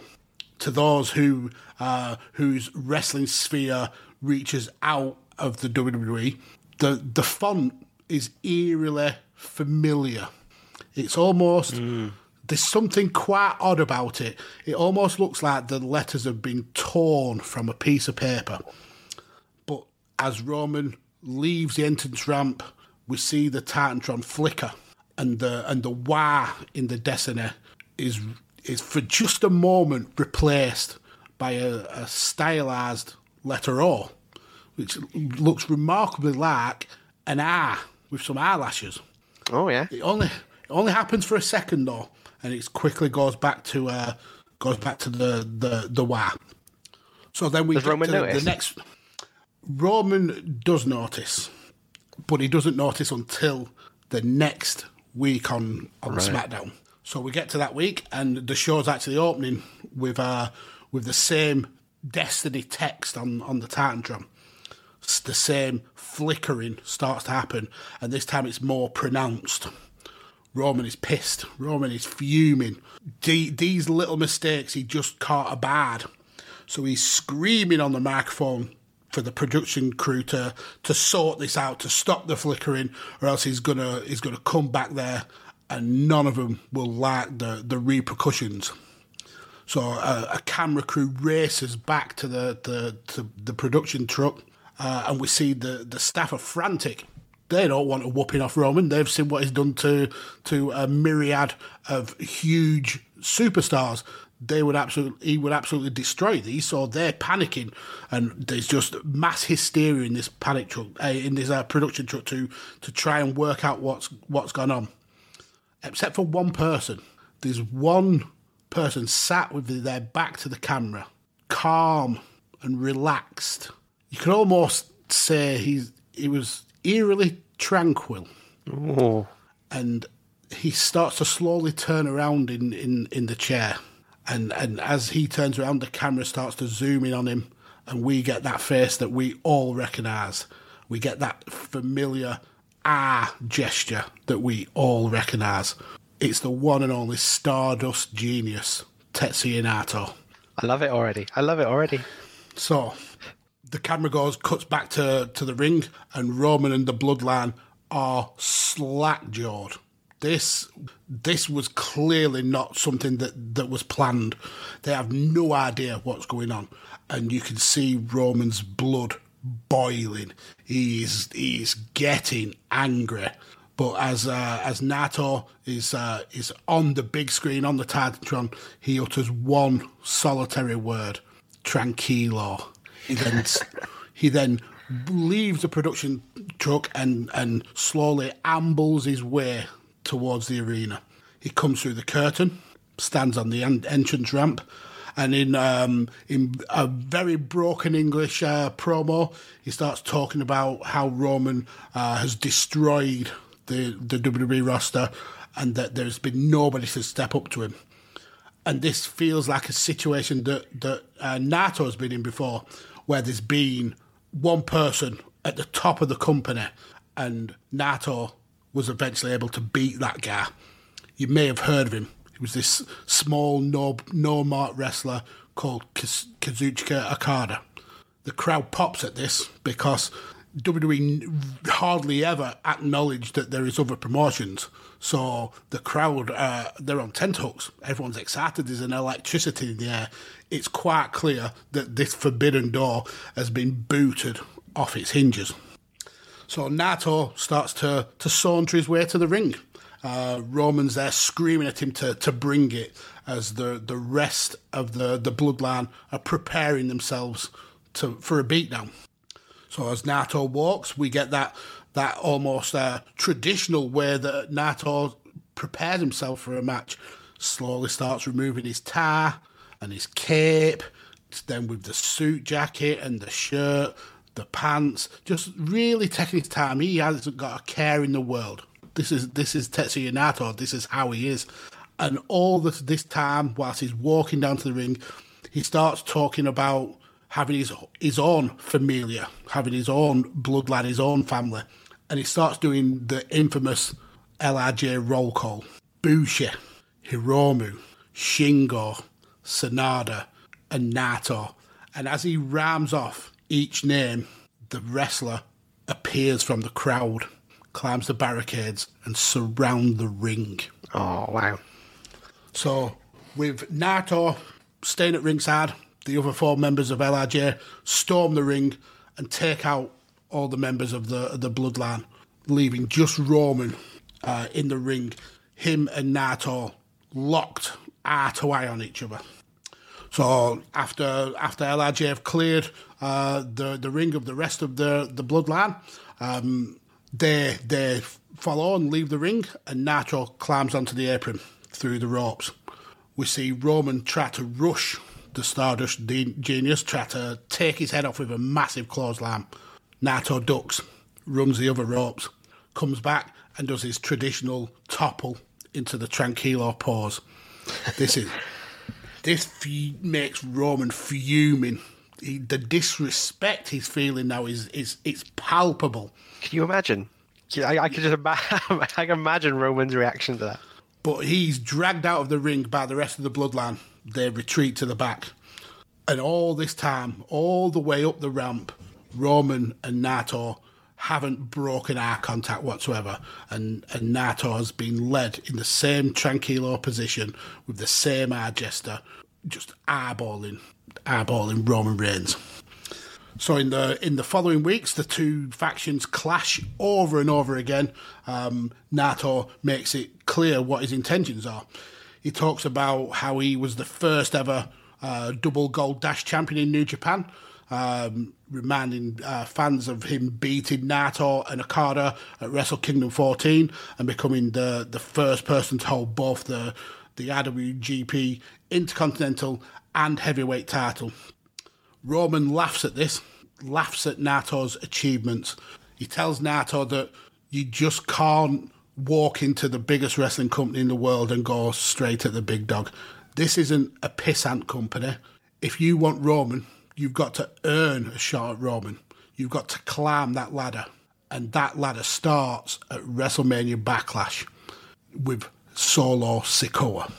to those who uh, whose wrestling sphere reaches out of the WWE, the the font is eerily familiar. It's almost mm. there's something quite odd about it. It almost looks like the letters have been torn from a piece of paper. But as Roman leaves the entrance ramp, we see the Titantron flicker, and the and the wah in the Destiny is is for just a moment replaced by a, a stylized letter O, which looks remarkably like an R with some eyelashes. Oh yeah. It only it only happens for a second though, and it quickly goes back to uh, goes back to the the the wah. So then we Does get Roman to notice? the next. Roman does notice, but he doesn't notice until the next week on on Right. SmackDown. So we get to that week, and the show's actually opening with uh with the same Destiny text on on the Titantron. It's the same flickering starts to happen, and this time it's more pronounced. Roman is pissed. Roman is fuming. D- these little mistakes, he just caught a bad. So he's screaming on the microphone for the production crew to, to sort this out, to stop the flickering, or else he's gonna he's gonna come back there, and none of them will like the the repercussions. So a, a camera crew races back to the the, to the production truck, uh, and we see the, the staff are frantic. They don't want a whooping off Roman. They've seen what he's done to to a myriad of huge superstars. They would absolutely he would absolutely destroy these. So they're panicking, and there's just mass hysteria in this panic truck, uh, in this uh, production truck to to try and work out what's what's gone on except for one person. There's one person sat with their back to the camera, calm and relaxed. You could almost say he's he was eerily tranquil. Oh, and he starts to slowly turn around in, in, in the chair. And and as he turns around, the camera starts to zoom in on him, and we get that face that we all recognise. We get that familiar ah gesture that we all recognise. It's the one and only Stardust genius, Tetsuya Naito. I love it already. I love it already. So the camera goes, cuts back to, to the ring, and Roman and the Bloodline are slack jawed. This this was clearly not something that, that was planned. They have no idea what's going on. And you can see Roman's blood boiling. He's he's getting angry. But as uh, as Naito is uh, is on the big screen on the Titantron, he utters one solitary word: "Tranquilo." He then (laughs) he then leaves the production truck and and slowly ambles his way towards the arena. He comes through the curtain, stands on the en- entrance ramp, and in um, in a very broken English uh, promo, he starts talking about how Roman uh, has destroyed the the WWE roster, and that there's been nobody to step up to him. And this feels like a situation that that uh, Naito has been in before, where there's been one person at the top of the company, and Naito was eventually able to beat that guy. You may have heard of him. He was this small, no no mark wrestler called Kaz- Kazuchika Okada. The crowd pops at this because WWE hardly ever acknowledge that there is other promotions. So the crowd, uh, they're on tenthooks. Everyone's excited. There's an electricity in the air. It's quite clear that this forbidden door has been booted off its hinges. So Naito starts to, to saunter his way to the ring. Uh, Roman's there screaming at him to, to bring it as the, the rest of the, the bloodline are preparing themselves to for a beatdown. So as Naito walks, we get that that almost uh, traditional way that Naito prepares himself for a match. Slowly starts removing his tie and his cape, then with the suit jacket and the shirt, the pants, just really taking his time. He hasn't got a care in the world. This is this is Tetsuya Naito. This is how he is. And all this this time, whilst he's walking down to the ring, he starts talking about having his his own familia, having his own bloodline, his own family, and he starts doing the infamous LIJ roll call: Bushi, Hiromu, Shingo, Sanada, and Naito. And as he rams off each name, the wrestler appears from the crowd, climbs the barricades, and surround the ring. Oh wow! So, with Naito staying at ringside, the other four members of LIJ storm the ring and take out all the members of the of the bloodline, leaving just Roman uh, in the ring. Him and Naito locked eye to eye on each other. So after after LIJ have cleared uh, the the ring of the rest of the the bloodline, um, they they follow and leave the ring, and Naito climbs onto the apron through the ropes. We see Roman try to rush the Stardust genius, try to take his head off with a massive clothesline. Naito ducks, runs the other ropes, comes back and does his traditional topple into the tranquilo pose. This is this f- makes Roman fuming. He, the disrespect he's feeling now is is it's palpable. Can you imagine? I, I can just ima- (laughs) I can imagine Roman's reaction to that. But he's dragged out of the ring by the rest of the bloodline. They retreat to the back. And all this time, all the way up the ramp, Roman and Naito haven't broken eye contact whatsoever. And, and Naito has been led in the same tranquilo position with the same eye gesture, just eyeballing, eyeballing Roman Reigns. So in the in the following weeks, the two factions clash over and over again. Um, Naito makes it clear what his intentions are. He talks about how he was the first ever uh, double gold dash champion in New Japan, um, reminding uh, fans of him beating Nato and Okada at Wrestle Kingdom 14 and becoming the the first person to hold both the the IWGP Intercontinental and Heavyweight title. Roman laughs at this, laughs at Naito's achievements. He tells Naito that you just can't walk into the biggest wrestling company in the world and go straight at the big dog. This isn't a pissant company. If you want Roman, you've got to earn a shot at Roman. You've got to climb that ladder. And that ladder starts at WrestleMania Backlash with Solo Sikoa.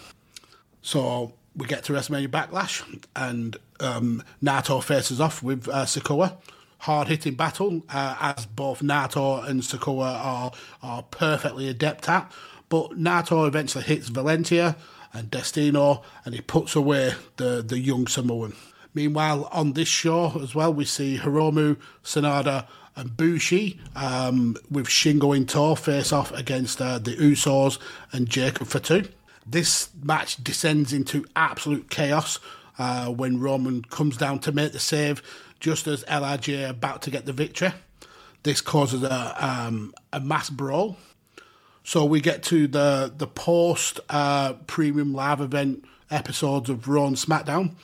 So we get to WrestleMania Backlash, and um, Naito faces off with uh, Sikoa. Hard hitting battle, uh, as both Naito and Sikoa are, are perfectly adept at. But Naito eventually hits Valentia and Destino, and he puts away the, the young Samoan. Meanwhile, on this show as well, we see Hiromu, Sanada, and Bushi um, with Shingo in tow face off against uh, the Usos and Jacob Fatu. This match descends into absolute chaos uh, when Roman comes down to make the save just as LIJ are about to get the victory. This causes a, um, a mass brawl. So we get to the the post uh, premium live event episodes of Raw and SmackDown,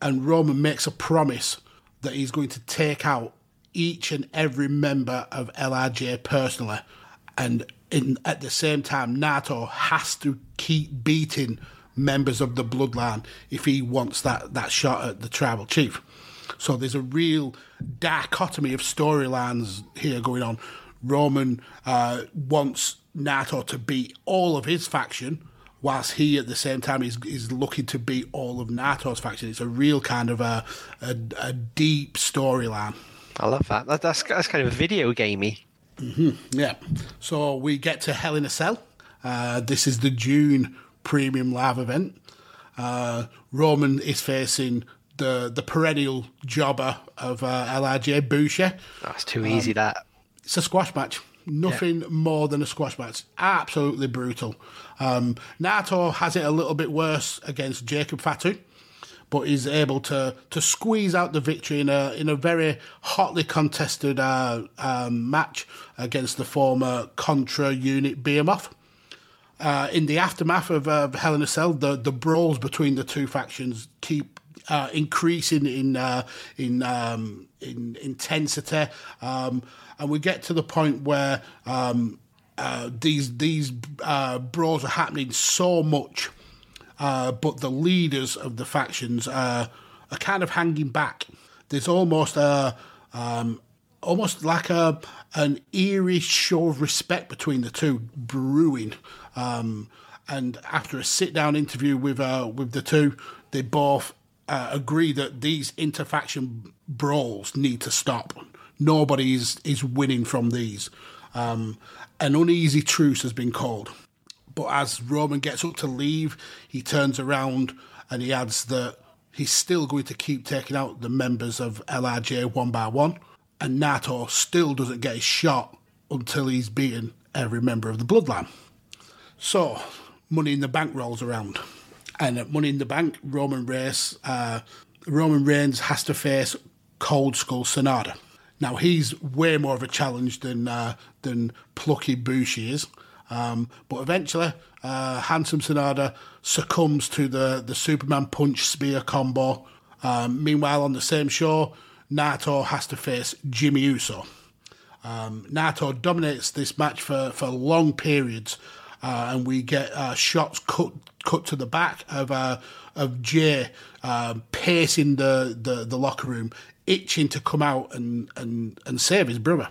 and Roman makes a promise that he's going to take out each and every member of LIJ personally, and in at the same time, Naito has to keep beating members of the bloodline if he wants that that shot at the tribal chief. So there's a real dichotomy of storylines here going on. Roman uh, wants Naito to beat all of his faction, whilst he at the same time is is looking to beat all of Naito's faction. It's a real kind of a a, a deep storyline. I love that. that. That's that's kind of video gamey. Yeah. So we get to Hell in a Cell. Uh, this is the June premium live event. Uh, Roman is facing the the perennial jobber of uh, LIJ, Bushi. That's too easy. That It's a squash match. Nothing more than a squash match. Absolutely brutal. Um, Naito has it a little bit worse against Jacob Fatu, but is able to to squeeze out the victory in a in a very hotly contested uh, um, match against the former Contra unit Behemoth. Uh, in the aftermath of uh, Hell in a Cell, the, the brawls between the two factions keep uh, increasing in uh, in um, in intensity, um, and we get to the point where um, uh, these these uh, brawls are happening so much, uh, but the leaders of the factions are are kind of hanging back. There's almost a um, almost like a an eerie show of respect between the two brewing. Um, and after a sit down interview with uh, with the two, they both uh, agree that these interfaction brawls need to stop. Nobody is, is winning from these. Um, an uneasy truce has been called. But as Roman gets up to leave, he turns around and he adds that he's still going to keep taking out the members of LIJ one by one. And Naito still doesn't get his shot until he's beaten every member of the bloodline. So, Money in the Bank rolls around. And at Money in the Bank, Roman Reigns, uh, Roman Reigns has to face Cold Skull Sanada. Now he's way more of a challenge than uh, than plucky Bushi is, um, but eventually, uh, handsome Sanada succumbs to the the Superman punch spear combo. Um, meanwhile, on the same show, Naito has to face Jimmy Uso. Um, Naito dominates this match for, for long periods, uh, and we get uh, shots cut cut to the back of uh, of Jey um, pacing the, the, the locker room, itching to come out and, and, and save his brother.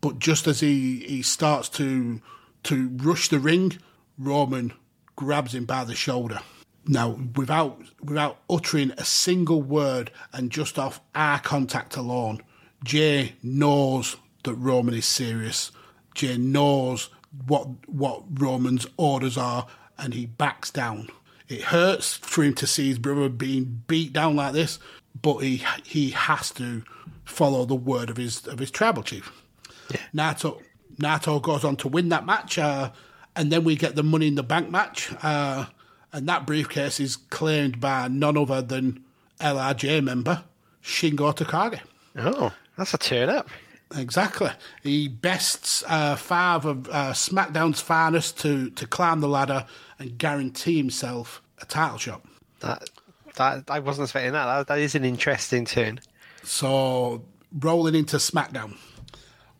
But just as he, he starts to to rush the ring, Roman grabs him by the shoulder. Now, without without uttering a single word and just off eye contact alone, Jey knows that Roman is serious. Jey knows what what Roman's orders are, and he backs down. It hurts for him to see his brother being beat down like this, but he he has to follow the word of his of his tribal chief. Naito Naito goes on to win that match, uh, and then we get the Money in the Bank match, uh, and that briefcase is claimed by none other than LIJ member Shingo Takagi. oh, that's a turn up. Exactly. He bests uh, five of uh, SmackDown's finest to, to climb the ladder and guarantee himself a title shot. That that I wasn't expecting that. That, that is an interesting turn. So, rolling into SmackDown,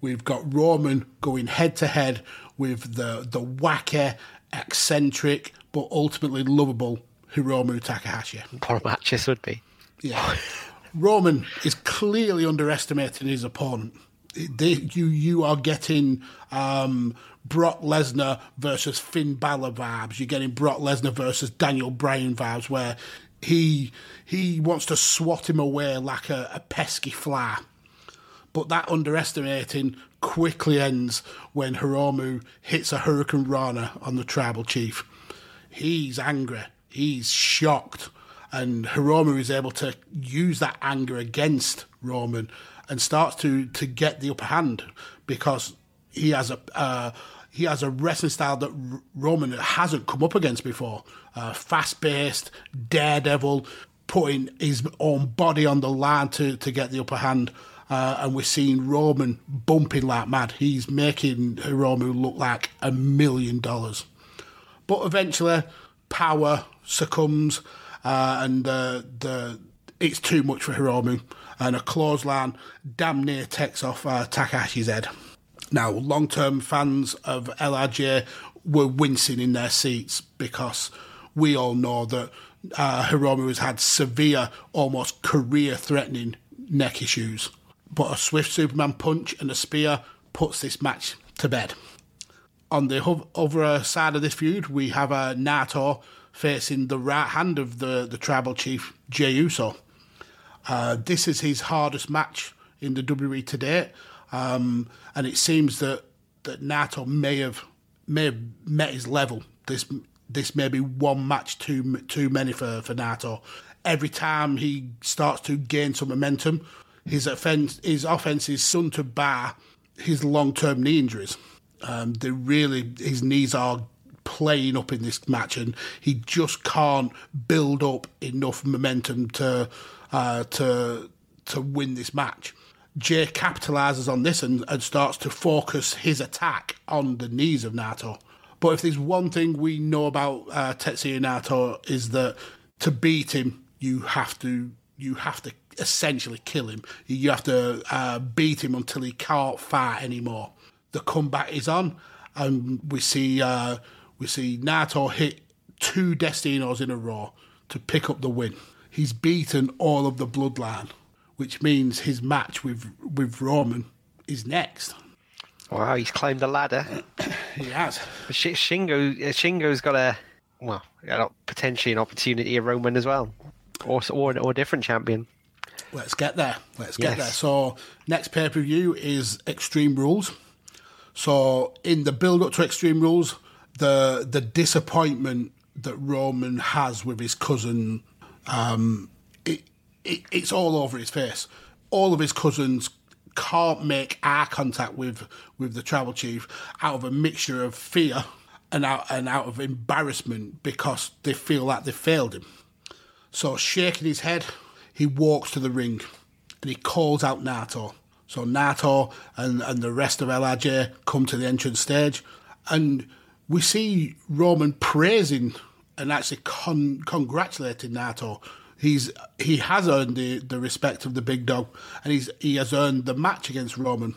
we've got Roman going head to head with the, the wacky, eccentric, but ultimately lovable Hiromu Takahashi. What a match this would be. Yeah. Roman is clearly underestimating his opponent. They, you you are getting um, Brock Lesnar versus Finn Balor vibes. You're getting Brock Lesnar versus Daniel Bryan vibes, where he he wants to swat him away like a, a pesky fly. But that underestimating quickly ends when Hiromu hits a Hurricane Rana on the tribal chief. He's angry. He's shocked and Hiromu is able to use that anger against Roman and starts to to get the upper hand because he has a uh, he has a wrestling style that Roman hasn't come up against before. Uh, Fast paced, daredevil, putting his own body on the line to, to get the upper hand. Uh, and we're seeing Roman bumping like mad. He's making Hiromu look like a million dollars. But eventually, power succumbs, uh, and uh, the it's too much for Hiromu, and a clothesline damn near takes off uh, Takahashi's head. Now, long term fans of LIJ were wincing in their seats because we all know that uh, Hiromu has had severe, almost career threatening neck issues. But a swift Superman punch and a spear puts this match to bed. On the other side of this feud, we have uh, Naito facing the right hand of the, the tribal chief, Jey Uso. Uh, this is his hardest match in the WWE to date, um, and it seems that that Naito may have may have met his level. This this may be one match too too many for for Naito. Every time he starts to gain some momentum, his offense his offense is soon to bar his long term knee injuries. Um, they really his knees are playing up in this match, and he just can't build up enough momentum to uh, to to win this match. Jey capitalizes on this and, and starts to focus his attack on the knees of Naito. But if there's one thing we know about uh, Tetsuya Naito is that to beat him, you have to you have to essentially kill him. You have to uh, beat him until he can't fight anymore. The comeback is on, and we see uh, we see Naito hit two Destinos in a row to pick up the win. He's beaten all of the bloodline, which means his match with with Roman is next. Wow, he's climbed the ladder. (coughs) He has. Sh- Shingo, uh, Shingo's got a well, got potentially an opportunity of Roman as well, or or, or a different champion. Let's get there. Let's get Yes. there. So next pay per view is Extreme Rules. So in the build up to Extreme Rules, the the disappointment that Roman has with his cousin, um, it, it it's all over his face. All of his cousins can't make eye contact with with the tribal chief out of a mixture of fear and out and out of embarrassment because they feel like they failed him. So, shaking his head, he walks to the ring and he calls out Naito. So, Naito and, and the rest of LIJ come to the entrance stage, and we see Roman praising and actually con- congratulating Naito. He's he has earned the, the respect of the big dog, and he's he has earned the match against Roman.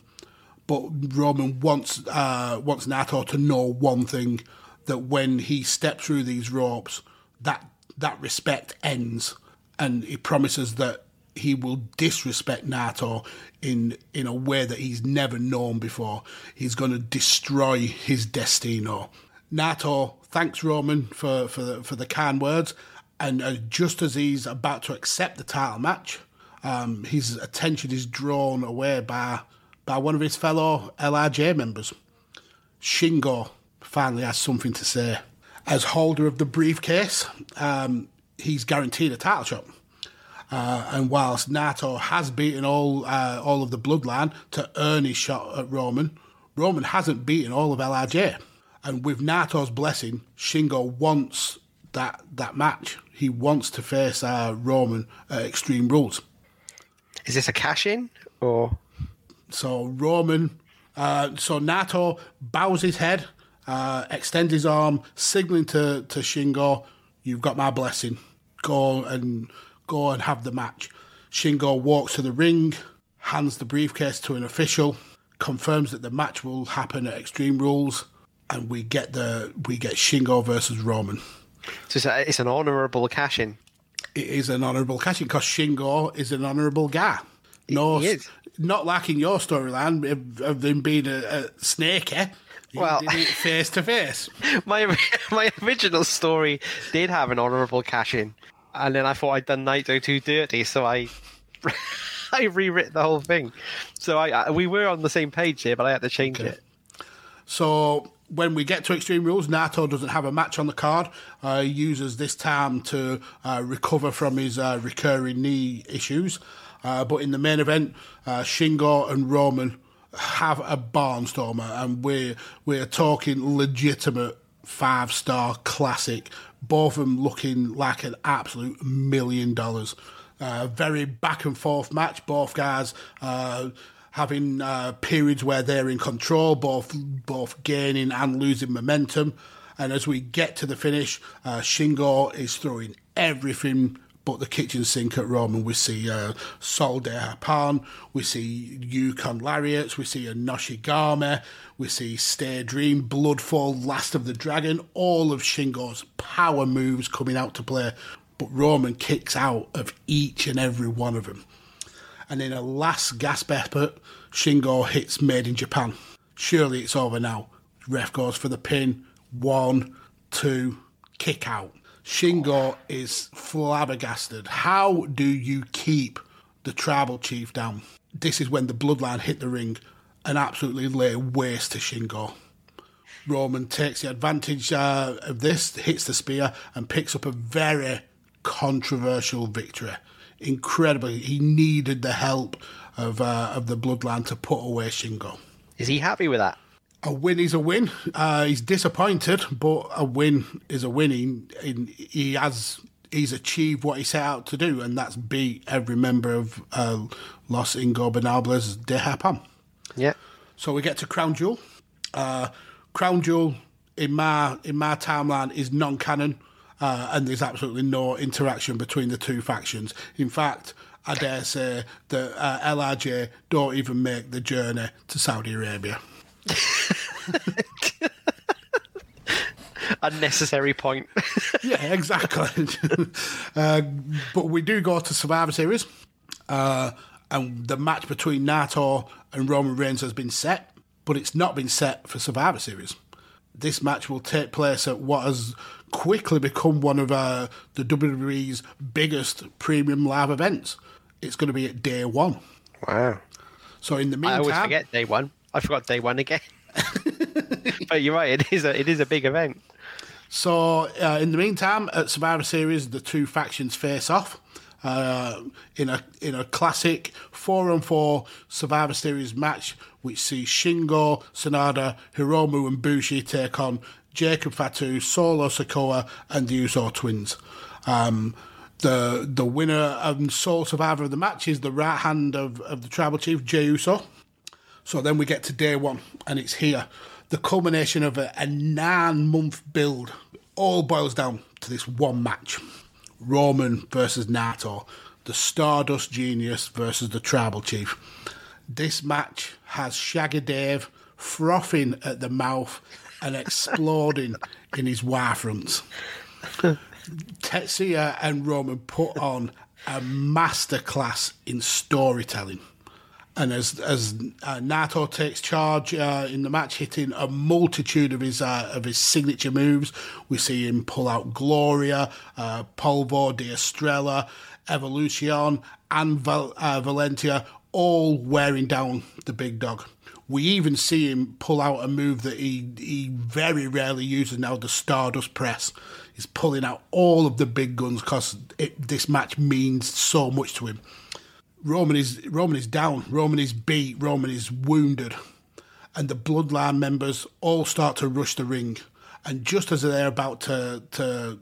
But Roman wants uh, wants Naito to know one thing: that when he steps through these ropes, that that respect ends, and he promises that he will disrespect Naito in in a way that he's never known before. He's going to destroy his destino. Naito thanks Roman for for the, for the kind words, and uh, just as he's about to accept the title match, um, his attention is drawn away by by one of his fellow LIJ members. Shingo finally has something to say. As holder of the briefcase, um, he's guaranteed a title shot. Uh, and whilst Naito has beaten all uh, all of the bloodline to earn his shot at Roman, Roman hasn't beaten all of LIJ. And with Naito's blessing, Shingo wants that that match. He wants to face uh, Roman at Extreme Rules. Is this a cash in or So Roman, uh, so Naito bows his head, uh, extends his arm, signaling to, to Shingo, you've got my blessing. Go and go and have the match. Shingo walks to the ring, hands the briefcase to an official, confirms that the match will happen at Extreme Rules, and we get the we get Shingo versus Roman. So it's, a, it's an honourable cash in. It is an honourable cash in because Shingo is an honourable guy. No, He is. not in your storyline of, of him being a, a snake. Eh? Well- face to face. My (laughs) my original story did have an honourable cash in, and then I thought I'd done Naito too dirty, so I (laughs) I rewrit the whole thing. So I, I we were on the same page here, but I had to change Okay. it. So when we get to Extreme Rules, Naito doesn't have a match on the card. Uh, he uses this time to uh, recover from his uh, recurring knee issues. Uh, but in the main event, uh, Shingo and Roman have a barnstormer, and we're we're talking legitimate five star classic. Both of them looking like an absolute million dollars. Uh, very back and forth match. Both guys. Uh, having uh, periods where they're in control, both both gaining and losing momentum. And as we get to the finish, uh, Shingo is throwing everything but the kitchen sink at Roman. We see uh, Sol de Japan, we see Yukon Lariats, we see a Noshigami, we see Stay Dream, Bloodfall, Last of the Dragon, all of Shingo's power moves coming out to play. But Roman kicks out of each and every one of them and in a last gasp effort, Shingo hits Made in Japan. Surely it's over now. Ref goes for the pin. One, two, kick out. Shingo is flabbergasted. How do you keep the tribal chief down? This is when the bloodline hit the ring and absolutely lay waste to Shingo. Roman takes the advantage uh, of this, hits the spear, and picks up a very controversial victory. Incredibly, he needed the help of uh, of the bloodline to put away Shingo. Is he happy with that? A win is a win. Uh, he's disappointed, but a win is a win. He, he has he's achieved what he set out to do, and that's beat every member of uh, Los Ingobernables de Japan. Yeah. So we get to Crown Jewel. Uh, Crown Jewel in my in my timeline is non-canon, uh, and there's absolutely no interaction between the two factions. In fact, I dare say that uh, LIJ don't even make the journey to Saudi Arabia. (laughs) Unnecessary point. (laughs) yeah, exactly. (laughs) uh, but we do go to Survivor Series, uh, and the match between Naito and Roman Reigns has been set, but it's not been set for Survivor Series. This match will take place at what has quickly become one of uh, the WWE's biggest premium live events. It's going to be at day one. wow. So in the meantime, I always forget day one. I forgot day one again. (laughs) but you're right. It is a it is a big event. So, uh, in the meantime, at Survivor Series, the two factions face off uh, in a in a classic four on four Survivor Series match, which sees Shingo, Sanada, Hiromu, and Bushi take on Jacob Fatu, Solo Sikoa, and the Uso twins. Um, the the winner and sole survivor of the match is the right hand of, of the tribal chief, Jey Uso. So then we get to day one, and it's here. The culmination of a, a nine month build all boils down to this one match Roman versus Naito, the Stardust Genius versus the Tribal Chief. This match has Shaggy Dave frothing at the mouth and exploding (laughs) in his wirefronts. Tetsuya and Roman put on a masterclass in storytelling. And as as uh, Naito takes charge uh, in the match, hitting a multitude of his uh, of his signature moves, we see him pull out Gloria, uh, Polvo de Estrella, Evolution, and Val- uh, Valentia, all wearing down the big dog. We even see him pull out a move that he he very rarely uses now, the Stardust Press. He's pulling out all of the big guns because this match means so much to him. Roman is Roman is down, Roman is beat, Roman is wounded, and the bloodline members all start to rush the ring. And just as they're about to to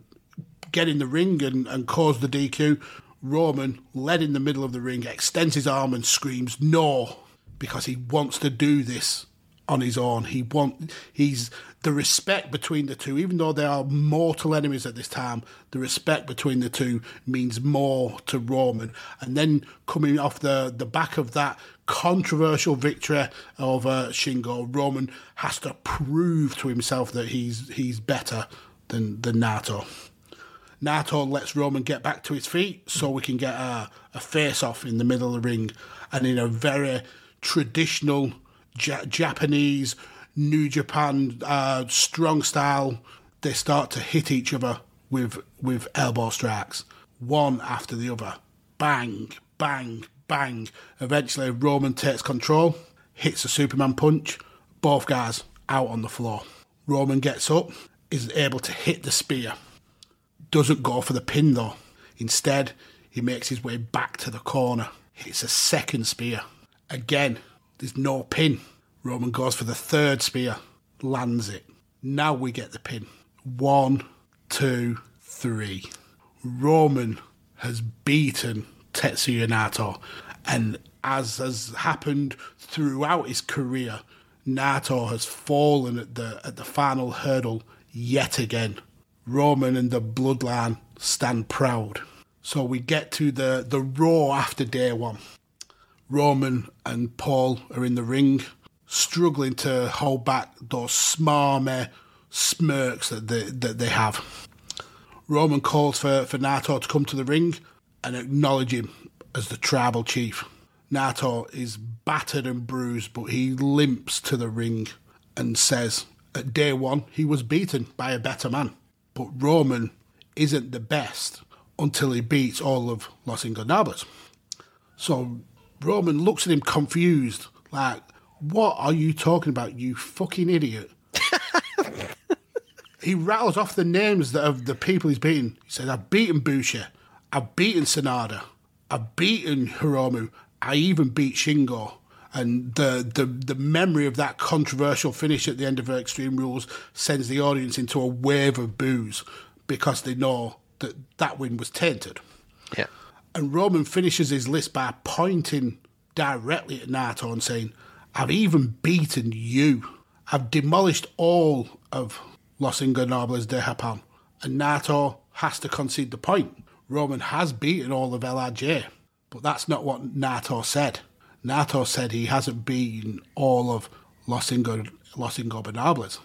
get in the ring and, and cause the DQ, Roman, led in the middle of the ring, extends his arm and screams, No! because he wants to do this on his own. He want he's the respect between the two, even though they are mortal enemies at this time. The respect between the two means more to Roman. And then coming off the the back of that controversial victory over Shingo, Roman has to prove to himself that he's he's better than than Nato. Naito lets Roman get back to his feet so we can get a, a face off in the middle of the ring and in a very traditional ja- Japanese, New Japan uh, strong style. They start to hit each other with with elbow strikes, one after the other. Bang, bang, bang. Eventually, Roman takes control, hits a Superman punch. Both guys out on the floor. Roman gets up, is able to hit the spear. Doesn't go for the pin though. Instead, he makes his way back to the corner. Hits a second spear. Again, there's no pin. Roman goes for the third spear, lands it. Now we get the pin. One, two, three. Roman has beaten Tetsuya Naito, and as has happened throughout his career, Naito has fallen at the at the final hurdle yet again. Roman and the bloodline stand proud. So we get to the, the Raw after day one. Roman and Paul are in the ring, struggling to hold back those smarmy smirks that they, that they have. Roman calls for, for Naito to come to the ring and acknowledge him as the tribal chief. Naito is battered and bruised, but he limps to the ring and says, At day one, he was beaten by a better man. But Roman isn't the best until he beats all of Los Ingobernables. So Roman looks at him confused, like, What are you talking about, you fucking idiot? (laughs) he rattles off the names of the people he's beaten. He says, I've beaten Bushi, I've beaten Sanada, I've beaten Hiromu, I even beat Shingo. And the, the, the memory of that controversial finish at the end of Extreme Rules sends the audience into a wave of boos because they know that that win was tainted. And Roman finishes his list by pointing directly at Naito and saying, I've even beaten you. I've demolished all of Los Ingobernables de Japan. And Naito has to concede the point. Roman has beaten all of LIJ. But that's not what Naito said. Naito said he hasn't beaten all of Los, Ingo- Los Ingobernables.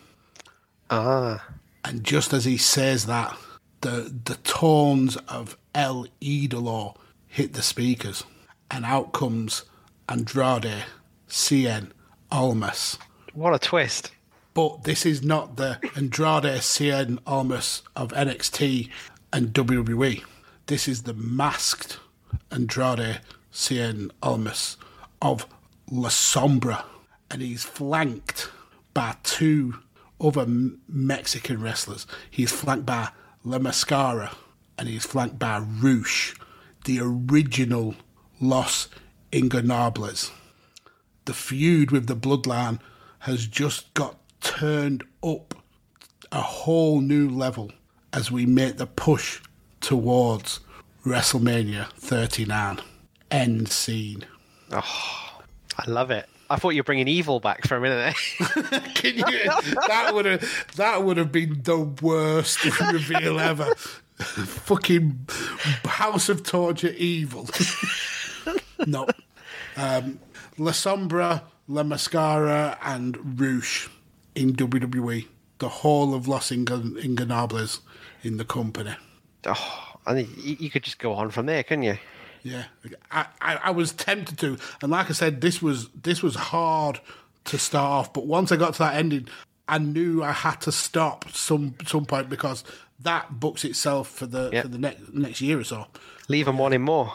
Ah. And just as he says that, the the tones of El Idolo hit the speakers, and out comes Andrade Cien Almas. What a twist. But this is not the Andrade Cien Almas of NXT and WWE. This is the masked Andrade Cien Almas of La Sombra, and he's flanked by two other Mexican wrestlers. He's flanked by La Mascara and he's flanked by Rush, the original Los Ingobernables. The feud with the Bloodline has just got turned up a whole new level as we make the push towards WrestleMania 39. End scene. Oh, I love it. I thought you were bringing evil back for a minute. there. (laughs) Can you, that would have that would have been the worst (laughs) reveal ever. (laughs) Fucking House of Torture evil. (laughs) no. Um, La Sombra, La Mascara, and Rush in WWE. The whole of Los Ingon- Ingobernables in the company. oh, you, you could just go on from there, couldn't you? Yeah, I, I, I was tempted to, and like I said, this was this was hard to start off. But once I got to that ending, I knew I had to stop some some point because that books itself for the Yeah. for the next next year or so. Leave them wanting more.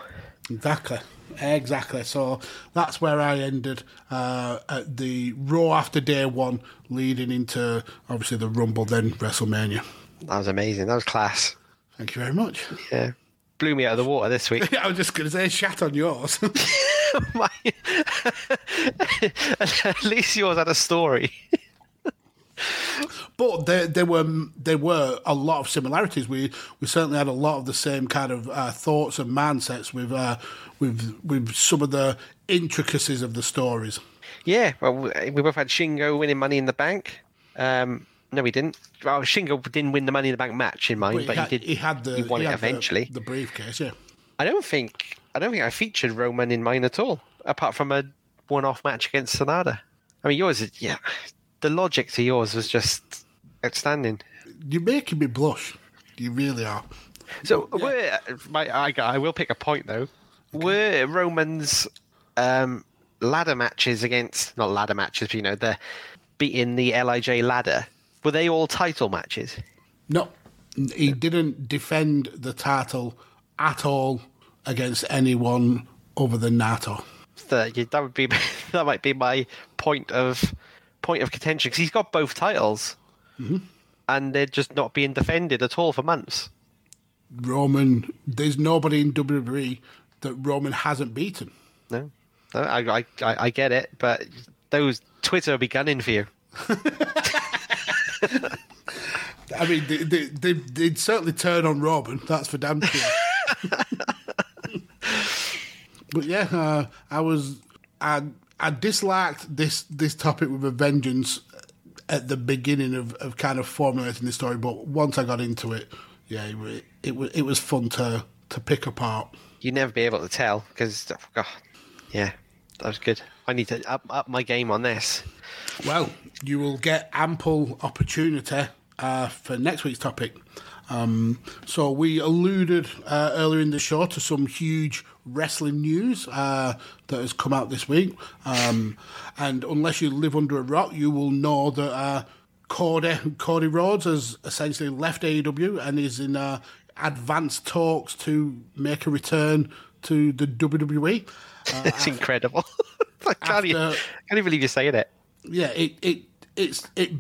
Exactly, exactly. So that's where I ended uh, at the Raw after day one, leading into obviously the Rumble, then WrestleMania. That was amazing. That was class. Thank you very much. Yeah. Blew me out of the water this week. (laughs) I was just going to say, shat on yours. (laughs) (laughs) At least yours had a story. But there, there were there were a lot of similarities. We we certainly had a lot of the same kind of uh, thoughts and mindsets with uh, with with some of the intricacies of the stories. Yeah, well, we both had Shingo winning Money in the Bank. Um, no, he didn't. Well, Shingo didn't win the Money in the Bank match in mine, But but, he, had, he did. he had the he won he it had the- eventually. The, briefcase, yeah. I don't think I don't think I featured Roman in mine at all, apart from a one-off match against Sanada. I mean, yours is yeah. The logic to yours was just outstanding. You're making me blush. You really are. So were my I, I will pick a point though. Were Roman's um, ladder matches against not ladder matches, but you know the beating the Lij ladder? Were they all title matches? No, he didn't defend the title at all against anyone other than Naito. That yeah, that would be (laughs) that might be my point of point of contention because he's got both titles, and they're just not being defended at all for months. Roman, there's nobody in WWE that Roman hasn't beaten. No, No, I, I I get it, but those Twitter will be gunning for you. (laughs) I mean, they, they, they, they'd certainly turn on Roman, that's for damn sure. (laughs) but yeah, uh, I was, I, I disliked this, this topic with a vengeance at the beginning of, of kind of formulating the story, but once I got into it, yeah, it, it, was, it was fun to, to pick apart. You'd never be able to tell because, God, oh, yeah, that was good. I need to up up my game on this. Well, you will get ample opportunity uh, for next week's topic. Um, so we alluded uh, earlier in the show to some huge wrestling news uh, that has come out this week, um, and unless you live under a rock, you will know that uh, Cody Cody Rhodes has essentially left AEW and is in uh, advanced talks to make a return to the WWE. (laughs) it's incredible. (laughs) I can't, even, after- can't even believe you're saying it. yeah, it it it's it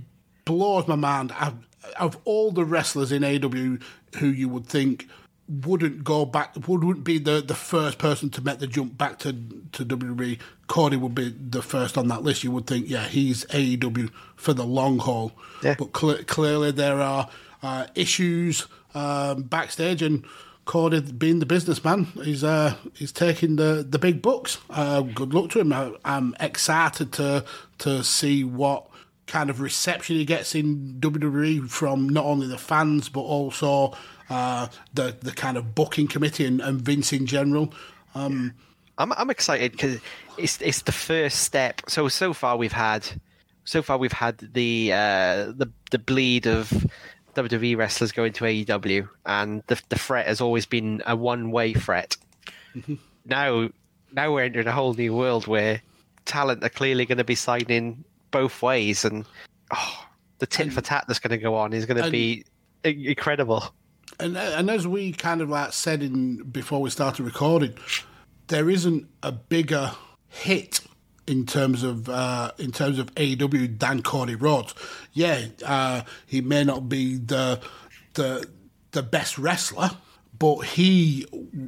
blows my mind. Of, of all the wrestlers in AEW who you would think wouldn't go back, wouldn't be the, the first person to make the jump back to to WWE, Cody would be the first on that list. You would think, yeah, he's AEW for the long haul. Yeah. But cle clearly there are uh, issues um, backstage and. Cody, being the businessman, he's uh, he's taking the, the big bucks. Uh, good luck to him. I, I'm excited to to see what kind of reception he gets in WWE from not only the fans but also uh, the the kind of booking committee and, and Vince in general. Um, I'm I'm excited because it's it's the first step. So so far we've had so far we've had the uh, the the bleed of WWE wrestlers going to AEW, and the the threat has always been a one way threat. now now we're entering a whole new world where talent are clearly going to be signing both ways, and oh, the tit for tat that's going to go on is going to be incredible. And and as we kind of like said in before we started recording, there isn't a bigger hit in terms of uh, in terms of AEW than Cody Rhodes. Yeah, uh, he may not be the the the best wrestler, but he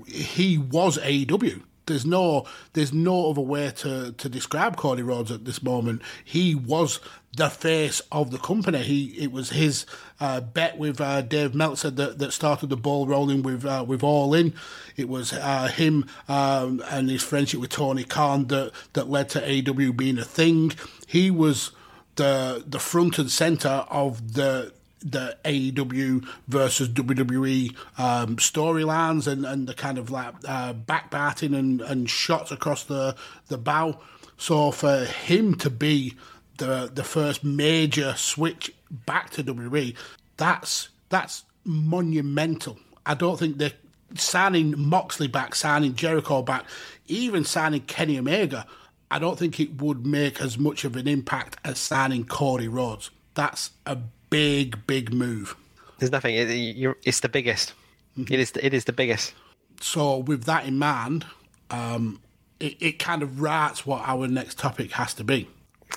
he was AEW. There's no there's no other way to, to describe Cody Rhodes at this moment. He was the face of the company. He it was his uh, bet with uh, Dave Meltzer that, that started the ball rolling with uh, with All In. It was uh, him um, and his friendship with Tony Khan that that led to AEW being a thing. He was the the front and center of the the AEW versus WWE um, storylines and, and the kind of like uh, backbiting and, and shots across the the bow. So for him to be the the first major switch back to WWE, that's that's monumental. I don't think they're signing Moxley back, signing Jericho back, even signing Kenny Omega. I don't think it would make as much of an impact as signing Cody Rhodes. That's a big, big move. There's nothing. It, you're, it's the biggest. It is. The, it is the biggest. So, with that in mind, um, it, it kind of writes what our next topic has to be.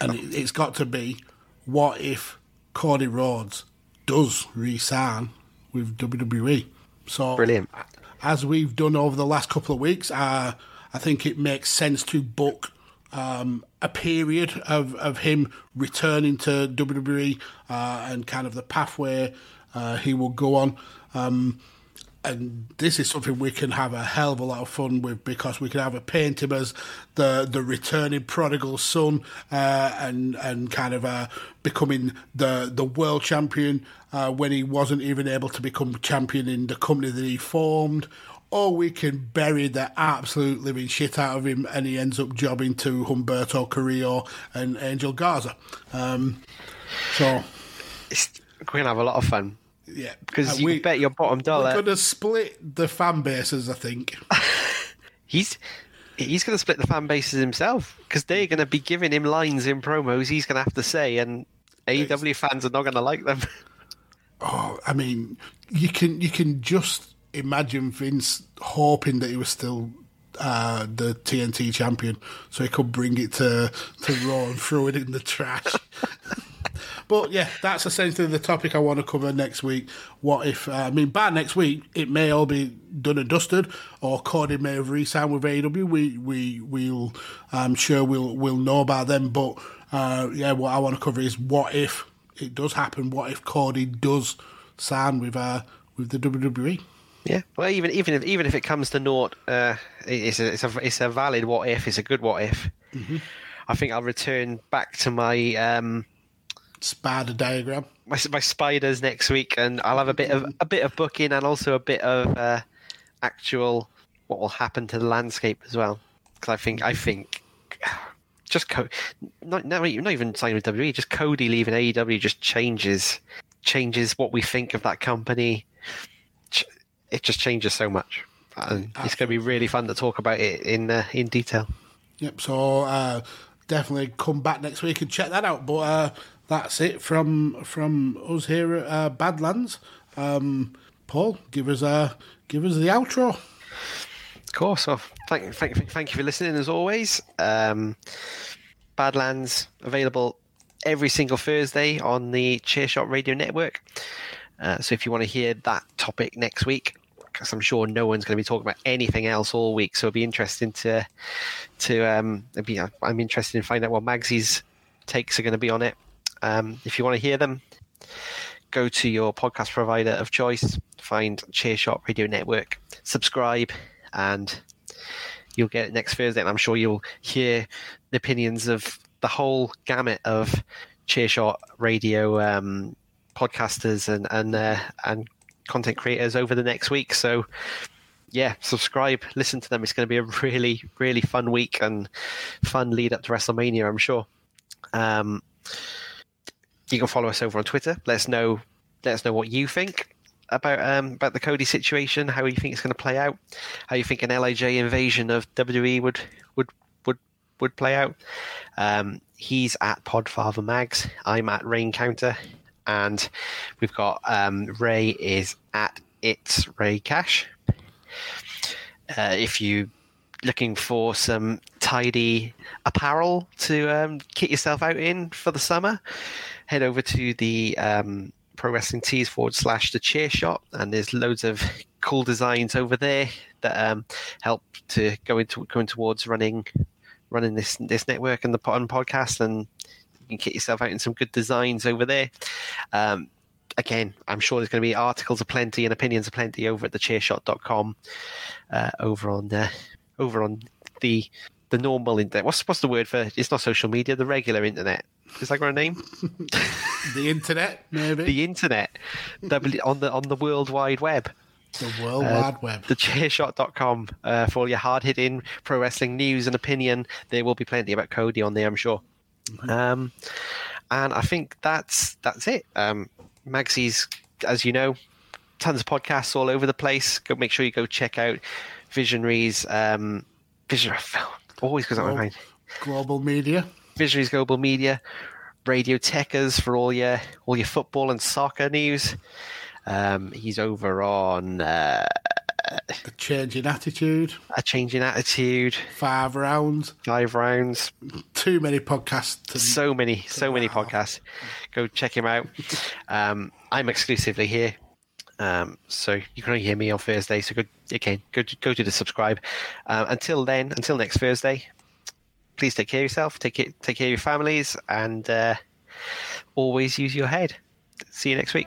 And it, it's got to be what if Cody Rhodes does re sign with WWE? So, Brilliant. as we've done over the last couple of weeks, uh, I think it makes sense to book um, a period of, of him returning to WWE uh, and kind of the pathway uh, he will go on. Um, and this is something we can have a hell of a lot of fun with because we can have a paint him as the the returning prodigal son uh, and and kind of uh, becoming the the world champion uh, when he wasn't even able to become champion in the company that he formed. Or we can bury the absolute living shit out of him and he ends up jobbing to Humberto Carrillo and Angel Garza. Um, so, It's, we're going to have a lot of fun. yeah. Because you we- bet your bottom dollar. We're going to split the fan bases, I think. (laughs) he's he's going to split the fan bases himself because they're going to be giving him lines in promos he's going to have to say, and AEW fans are not going to like them. (laughs) Oh, I mean, you can you can just imagine Vince hoping that he was still uh, the TNT champion, so he could bring it to to Raw and throw it in the trash. (laughs) but yeah, that's essentially the topic I want to cover next week. What if? Uh, I mean, by next week, it may all be done and dusted, or Cody may have re-signed with AEW. We we we'll I'm sure we'll we'll know about them. But uh, yeah, what I want to cover is what if it does happen. What if Cody does sign with uh with the WWE? Yeah. Well, even even if even if it comes to naught, uh, it's a it's a it's a valid what if. It's a good what if. I think I'll return back to my um Spider diagram. my, my spiders next week, and I'll have a bit of a bit of booking and also a bit of uh, actual what will happen to the landscape as well. Because I think I think (sighs) just Co- not not even not even signing with WWE, just Cody leaving AEW just changes changes what we think of that company. It just changes so much, and it's going to be really fun to talk about it in uh, in detail. Yep. So uh, definitely come back next week and check that out. But uh, that's it from from us here at uh, Badlands. Um, Paul, give us uh, give us the outro. Of course. Well, thank, thank, thank you for listening as always. Um, Badlands available every single Thursday on the Chairshot Radio Network. Uh, so if you want to hear that topic next week, because I'm sure no one's going to be talking about anything else all week, so it'll be interesting to to um, be, I'm interested in finding out what Magsy's takes are going to be on it. Um, if you want to hear them, go to your podcast provider of choice, find Chairshot Radio Network, subscribe, and you'll get it next Thursday. And I'm sure you'll hear the opinions of the whole gamut of Chairshot Radio um, podcasters and and uh, and content creators over the next week. So. Yeah, subscribe, listen to them. It's going to be a really, really fun week and fun lead up to WrestleMania, I'm sure. Um, you can follow us over on Twitter. Let us know. Let us know what you think about um, about the Cody situation. How you think it's going to play out. How you think an LIJ invasion of WWE would would would would play out. Um, he's at Podfather Mags. I'm at Rain Counter, and we've got um, Ray is at it's Ray Cash. Uh, if you looking for some tidy apparel to um, kit yourself out in for the summer, head over to the um, Pro Wrestling Tees forward slash the chair shot, and there's loads of cool designs over there that um, help to go into going towards running running this this network and the pod- podcast, and you can kit yourself out in some good designs over there. Um, again, I'm sure there's going to be articles aplenty and opinions aplenty over at thechairshot.com, uh, over on the over on the the normal internet. What's what's the word for? It's not social media. The regular internet. Is that got a name? (laughs) The internet, maybe the internet. W on the on the World Wide Web. the World Uh, Wide Web. Thechairshot.com uh, for all your hard hitting pro wrestling news and opinion. There will be plenty about Cody on there, I'm sure. Um, and I think that's that's it. Um, Magsy's, as you know, tons of podcasts all over the place. Go make sure you go check out Visionaries. Um, Vision (laughs) always goes out my mind. Global Media. Visionaries Global Media, Radio Techers for all your all your football and soccer news. Um, he's over on uh, The Changing Attitude. A Changing Attitude, Five Rounds. Five Rounds, Too many podcasts. To, so many, so many podcasts. Go check him out. Um, I'm exclusively here. Um, so you can only hear me on Thursday. So go again, go to, go to the subscribe. Um, until then, until next Thursday, please take care of yourself, take it, take care of your families, and uh, always use your head. See you next week.